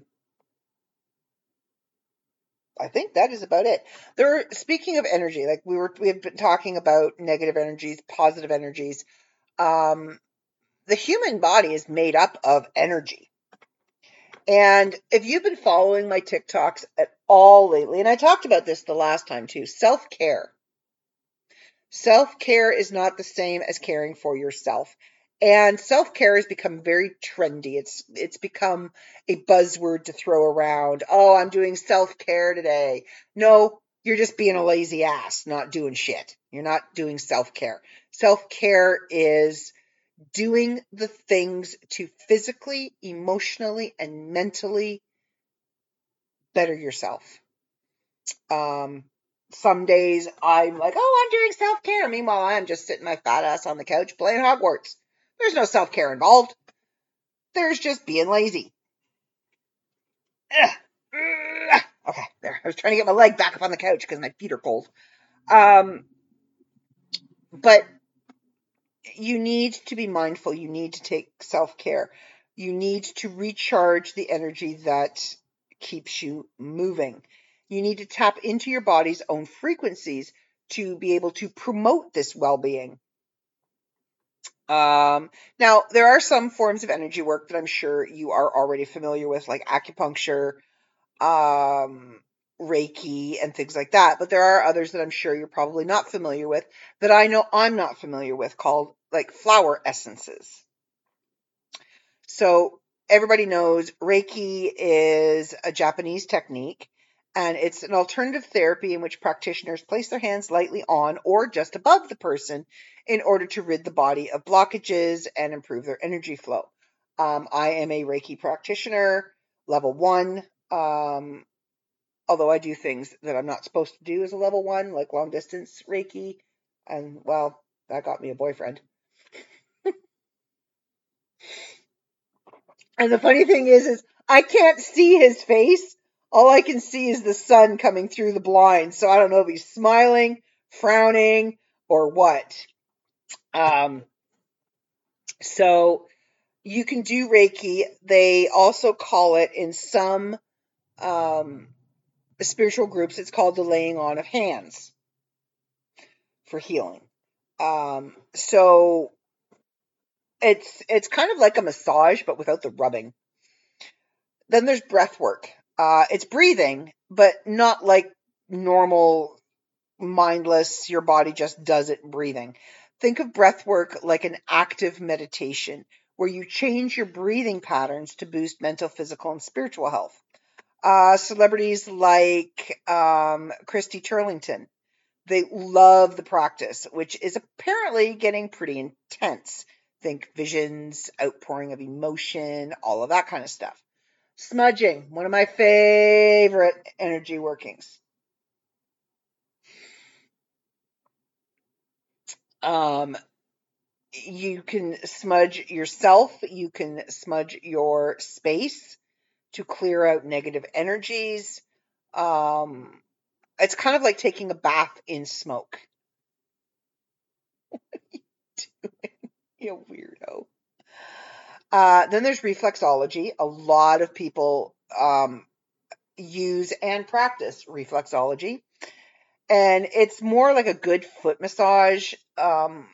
Speaker 4: I think that is about it. There, speaking of energy, like we were, we have been talking about negative energies, positive energies. Um, the human body is made up of energy. And if you've been following my TikToks at all lately, and I talked about this the last time too, self care. Self care is not the same as caring for yourself. And self care has become very trendy. It's it's become a buzzword to throw around. Oh, I'm doing self care today. No, you're just being a lazy ass, not doing shit. You're not doing self care. Self care is doing the things to physically, emotionally, and mentally better yourself. Um, some days I'm like, oh, I'm doing self care. Meanwhile, I'm just sitting my fat ass on the couch playing Hogwarts. There's no self care involved. There's just being lazy. Ugh. Okay, there. I was trying to get my leg back up on the couch because my feet are cold. Um, but you need to be mindful. You need to take self care. You need to recharge the energy that keeps you moving. You need to tap into your body's own frequencies to be able to promote this well being. Um, now, there are some forms of energy work that I'm sure you are already familiar with, like acupuncture, um, Reiki, and things like that. But there are others that I'm sure you're probably not familiar with that I know I'm not familiar with called like flower essences. So everybody knows Reiki is a Japanese technique and it's an alternative therapy in which practitioners place their hands lightly on or just above the person in order to rid the body of blockages and improve their energy flow. Um, I am a Reiki practitioner, level one. Um, although I do things that I'm not supposed to do as a level one, like long distance Reiki. And well, that got me a boyfriend. and the funny thing is, is I can't see his face. All I can see is the sun coming through the blinds. So I don't know if he's smiling, frowning, or what. Um, so you can do Reiki. They also call it in some um, spiritual groups, it's called the laying on of hands for healing. Um, so it's it's kind of like a massage, but without the rubbing. Then there's breath work. Uh, it's breathing, but not like normal, mindless. Your body just does it breathing. Think of breath work like an active meditation where you change your breathing patterns to boost mental, physical, and spiritual health. Uh, celebrities like um, Christy Turlington, they love the practice, which is apparently getting pretty intense. Think visions, outpouring of emotion, all of that kind of stuff. Smudging, one of my favorite energy workings. Um, you can smudge yourself, you can smudge your space to clear out negative energies. Um, it's kind of like taking a bath in smoke. what are you doing? You weirdo. Uh, then there's reflexology. A lot of people um, use and practice reflexology. And it's more like a good foot massage. Um,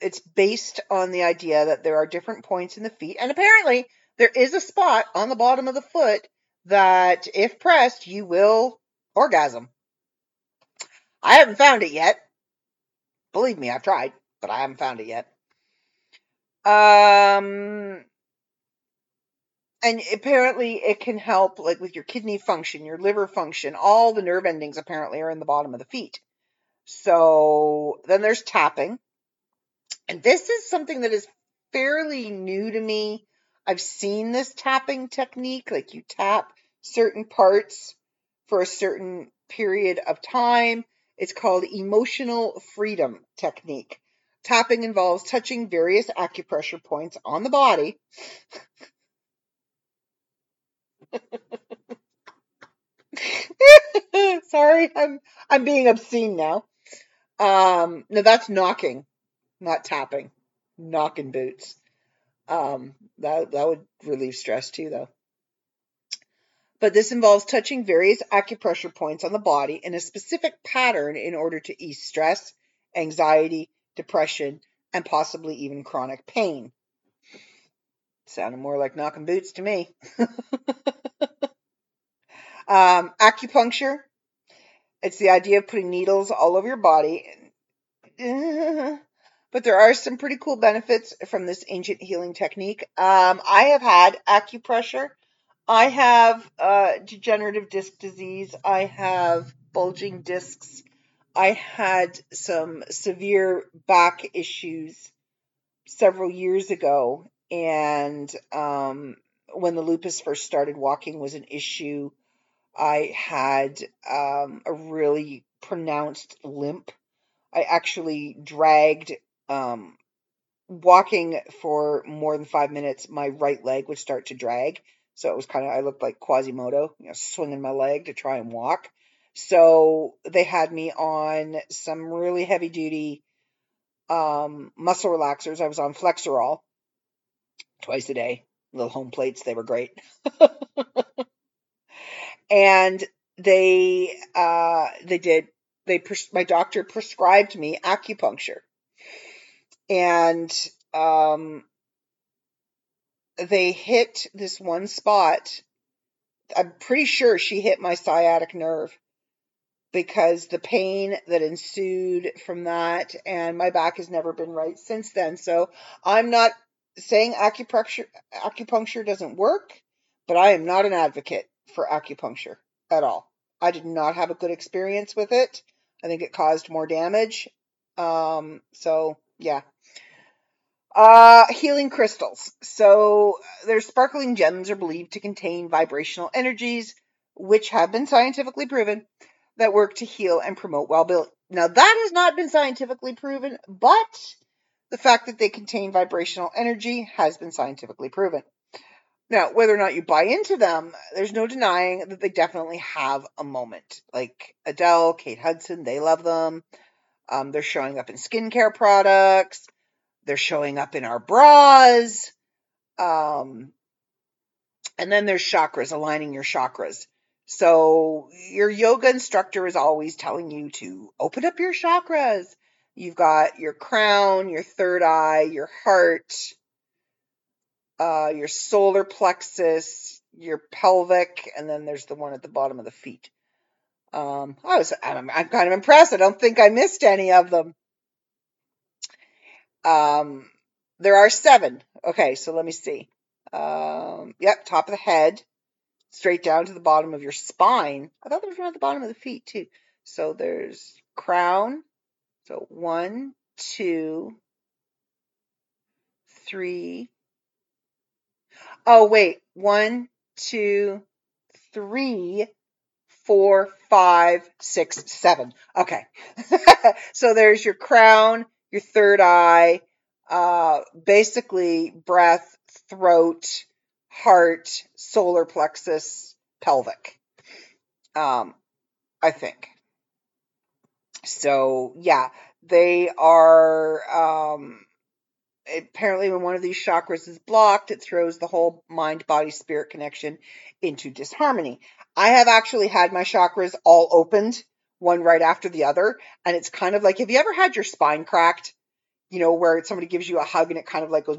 Speaker 4: it's based on the idea that there are different points in the feet. And apparently, there is a spot on the bottom of the foot that, if pressed, you will orgasm. I haven't found it yet. Believe me, I've tried, but I haven't found it yet. Um, and apparently it can help like with your kidney function, your liver function, all the nerve endings apparently are in the bottom of the feet. So then there's tapping. And this is something that is fairly new to me. I've seen this tapping technique, like you tap certain parts for a certain period of time. It's called emotional freedom technique. Tapping involves touching various acupressure points on the body. Sorry, I'm I'm being obscene now. Um, no, that's knocking, not tapping. Knocking boots. Um, that that would relieve stress too, though. but this involves touching various acupressure points on the body in a specific pattern in order to ease stress, anxiety, depression, and possibly even chronic pain. Sounded more like knocking boots to me. um, acupuncture. It's the idea of putting needles all over your body. But there are some pretty cool benefits from this ancient healing technique. Um, I have had acupressure. I have uh, degenerative disc disease. I have bulging discs. I had some severe back issues several years ago, and um, when the lupus first started, walking was an issue. I had um, a really pronounced limp. I actually dragged um, walking for more than five minutes. My right leg would start to drag, so it was kind of I looked like Quasimodo, you know, swinging my leg to try and walk. So they had me on some really heavy duty um, muscle relaxers. I was on Flexeril twice a day, little home plates. They were great. and they uh, they did they pres- my doctor prescribed me acupuncture, and um, they hit this one spot. I'm pretty sure she hit my sciatic nerve because the pain that ensued from that and my back has never been right since then. So I'm not saying acupuncture acupuncture doesn't work, but I am not an advocate for acupuncture at all. I did not have a good experience with it. I think it caused more damage. Um, so yeah. Uh, healing crystals. So their sparkling gems are believed to contain vibrational energies, which have been scientifically proven that work to heal and promote well-being. Now that has not been scientifically proven, but the fact that they contain vibrational energy has been scientifically proven. Now, whether or not you buy into them, there's no denying that they definitely have a moment. Like Adele, Kate Hudson, they love them. Um, they're showing up in skincare products. They're showing up in our bras. Um, and then there's chakras, aligning your chakras. So your yoga instructor is always telling you to open up your chakras. You've got your crown, your third eye, your heart, uh, your solar plexus, your pelvic, and then there's the one at the bottom of the feet. Um, I was, I'm, I'm kind of impressed. I don't think I missed any of them. Um, there are seven. Okay, so let me see. Um, yep, top of the head, straight down to the bottom of your spine. I thought there was one at the bottom of the feet too. So there's crown. So one, two, three. Oh, wait. One, two, three, four, five, six, seven. Okay. so there's your crown, your third eye, uh, basically breath, throat, heart, solar plexus, pelvic. Um, I think. So yeah, they are um, apparently when one of these chakras is blocked, it throws the whole mind body spirit connection into disharmony. I have actually had my chakras all opened, one right after the other, and it's kind of like have you ever had your spine cracked? You know, where somebody gives you a hug and it kind of like goes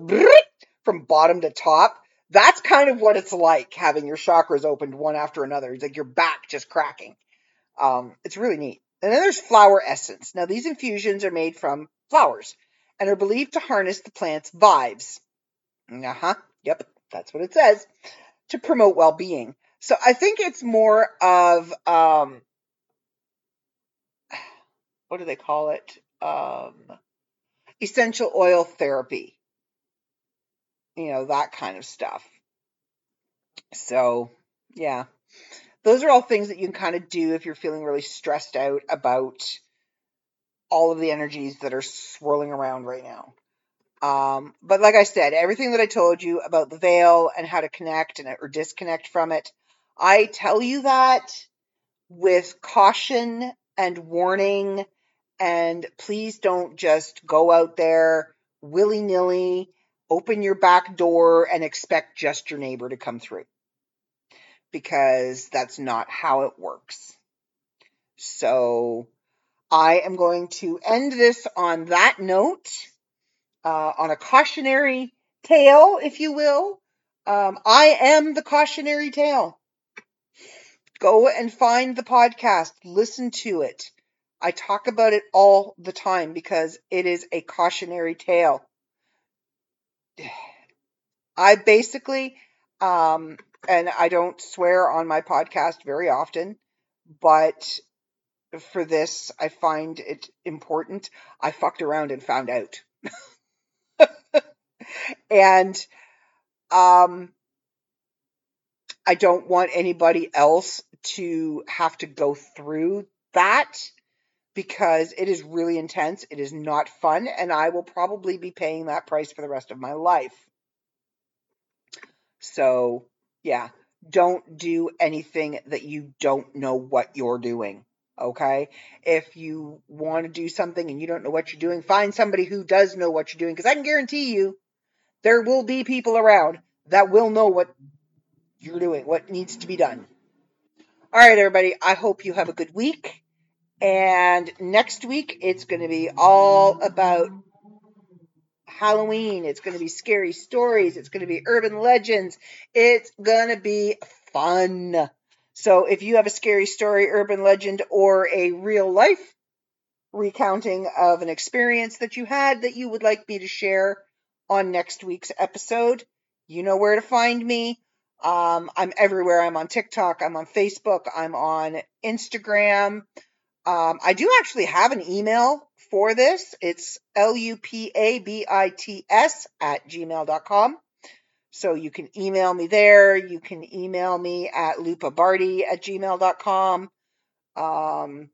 Speaker 4: from bottom to top. That's kind of what it's like having your chakras opened one after another. It's like your back just cracking. Um, it's really neat. And then there's flower essence. Now, these infusions are made from flowers and are believed to harness the plant's vibes. Uh huh. Yep, that's what it says. To promote well being. So I think it's more of, um, what do they call it? Um, essential oil therapy. You know, that kind of stuff. So, yeah. Those are all things that you can kind of do if you're feeling really stressed out about all of the energies that are swirling around right now. Um, but like I said, everything that I told you about the veil and how to connect and or disconnect from it, I tell you that with caution and warning. And please don't just go out there willy nilly, open your back door, and expect just your neighbor to come through. because that's not how it works. So I am going to end this on that note, uh, on a cautionary tale, if you will. Um, I am the cautionary tale. Go and find the podcast, listen to it. I talk about it all the time because it is a cautionary tale. I basically, um, and I don't swear on my podcast very often, but for this, I find it important. I fucked around and found out. and um, I don't want anybody else to have to go through that because it is really intense. It is not fun, and I will probably be paying that price for the rest of my life. So, yeah, don't do anything that you don't know what you're doing. Okay. If you want to do something and you don't know what you're doing, find somebody who does know what you're doing because I can guarantee you there will be people around that will know what you're doing, what needs to be done. All right, everybody. I hope you have a good week. And next week, it's going to be all about Halloween. It's going to be scary stories. It's going to be urban legends. It's going to be fun. So if you have a scary story, urban legend, or a real life recounting of an experience that you had that you would like me to share on next week's episode, you know where to find me. Um, I'm everywhere. I'm on TikTok. I'm on Facebook. I'm on Instagram. Um, I do actually have an email for this. It's L-U-P-A-B-I-T-S at gmail.com. So you can email me there. You can email me at lupabarty at gmail.com. Um,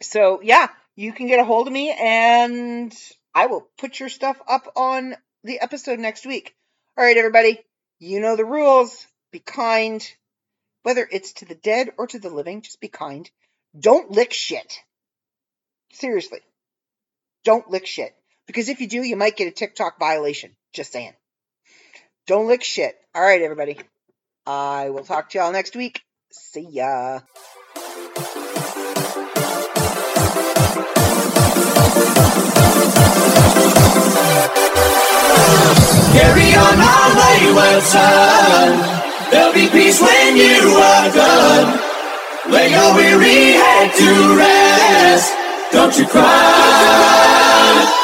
Speaker 4: so yeah, you can get a hold of me and I will put your stuff up on the episode next week. All right, everybody. You know the rules. Be kind. Whether it's to the dead or to the living, just be kind. Don't lick shit. Seriously. Don't lick shit. Because if you do, you might get a TikTok violation. Just saying. Don't lick shit. All right, everybody. I will talk to y'all next week. See ya.
Speaker 3: Carry on my wayward son. There'll be peace when you are gone. Lay your weary head to rest. Don't you cry. Don't you cry?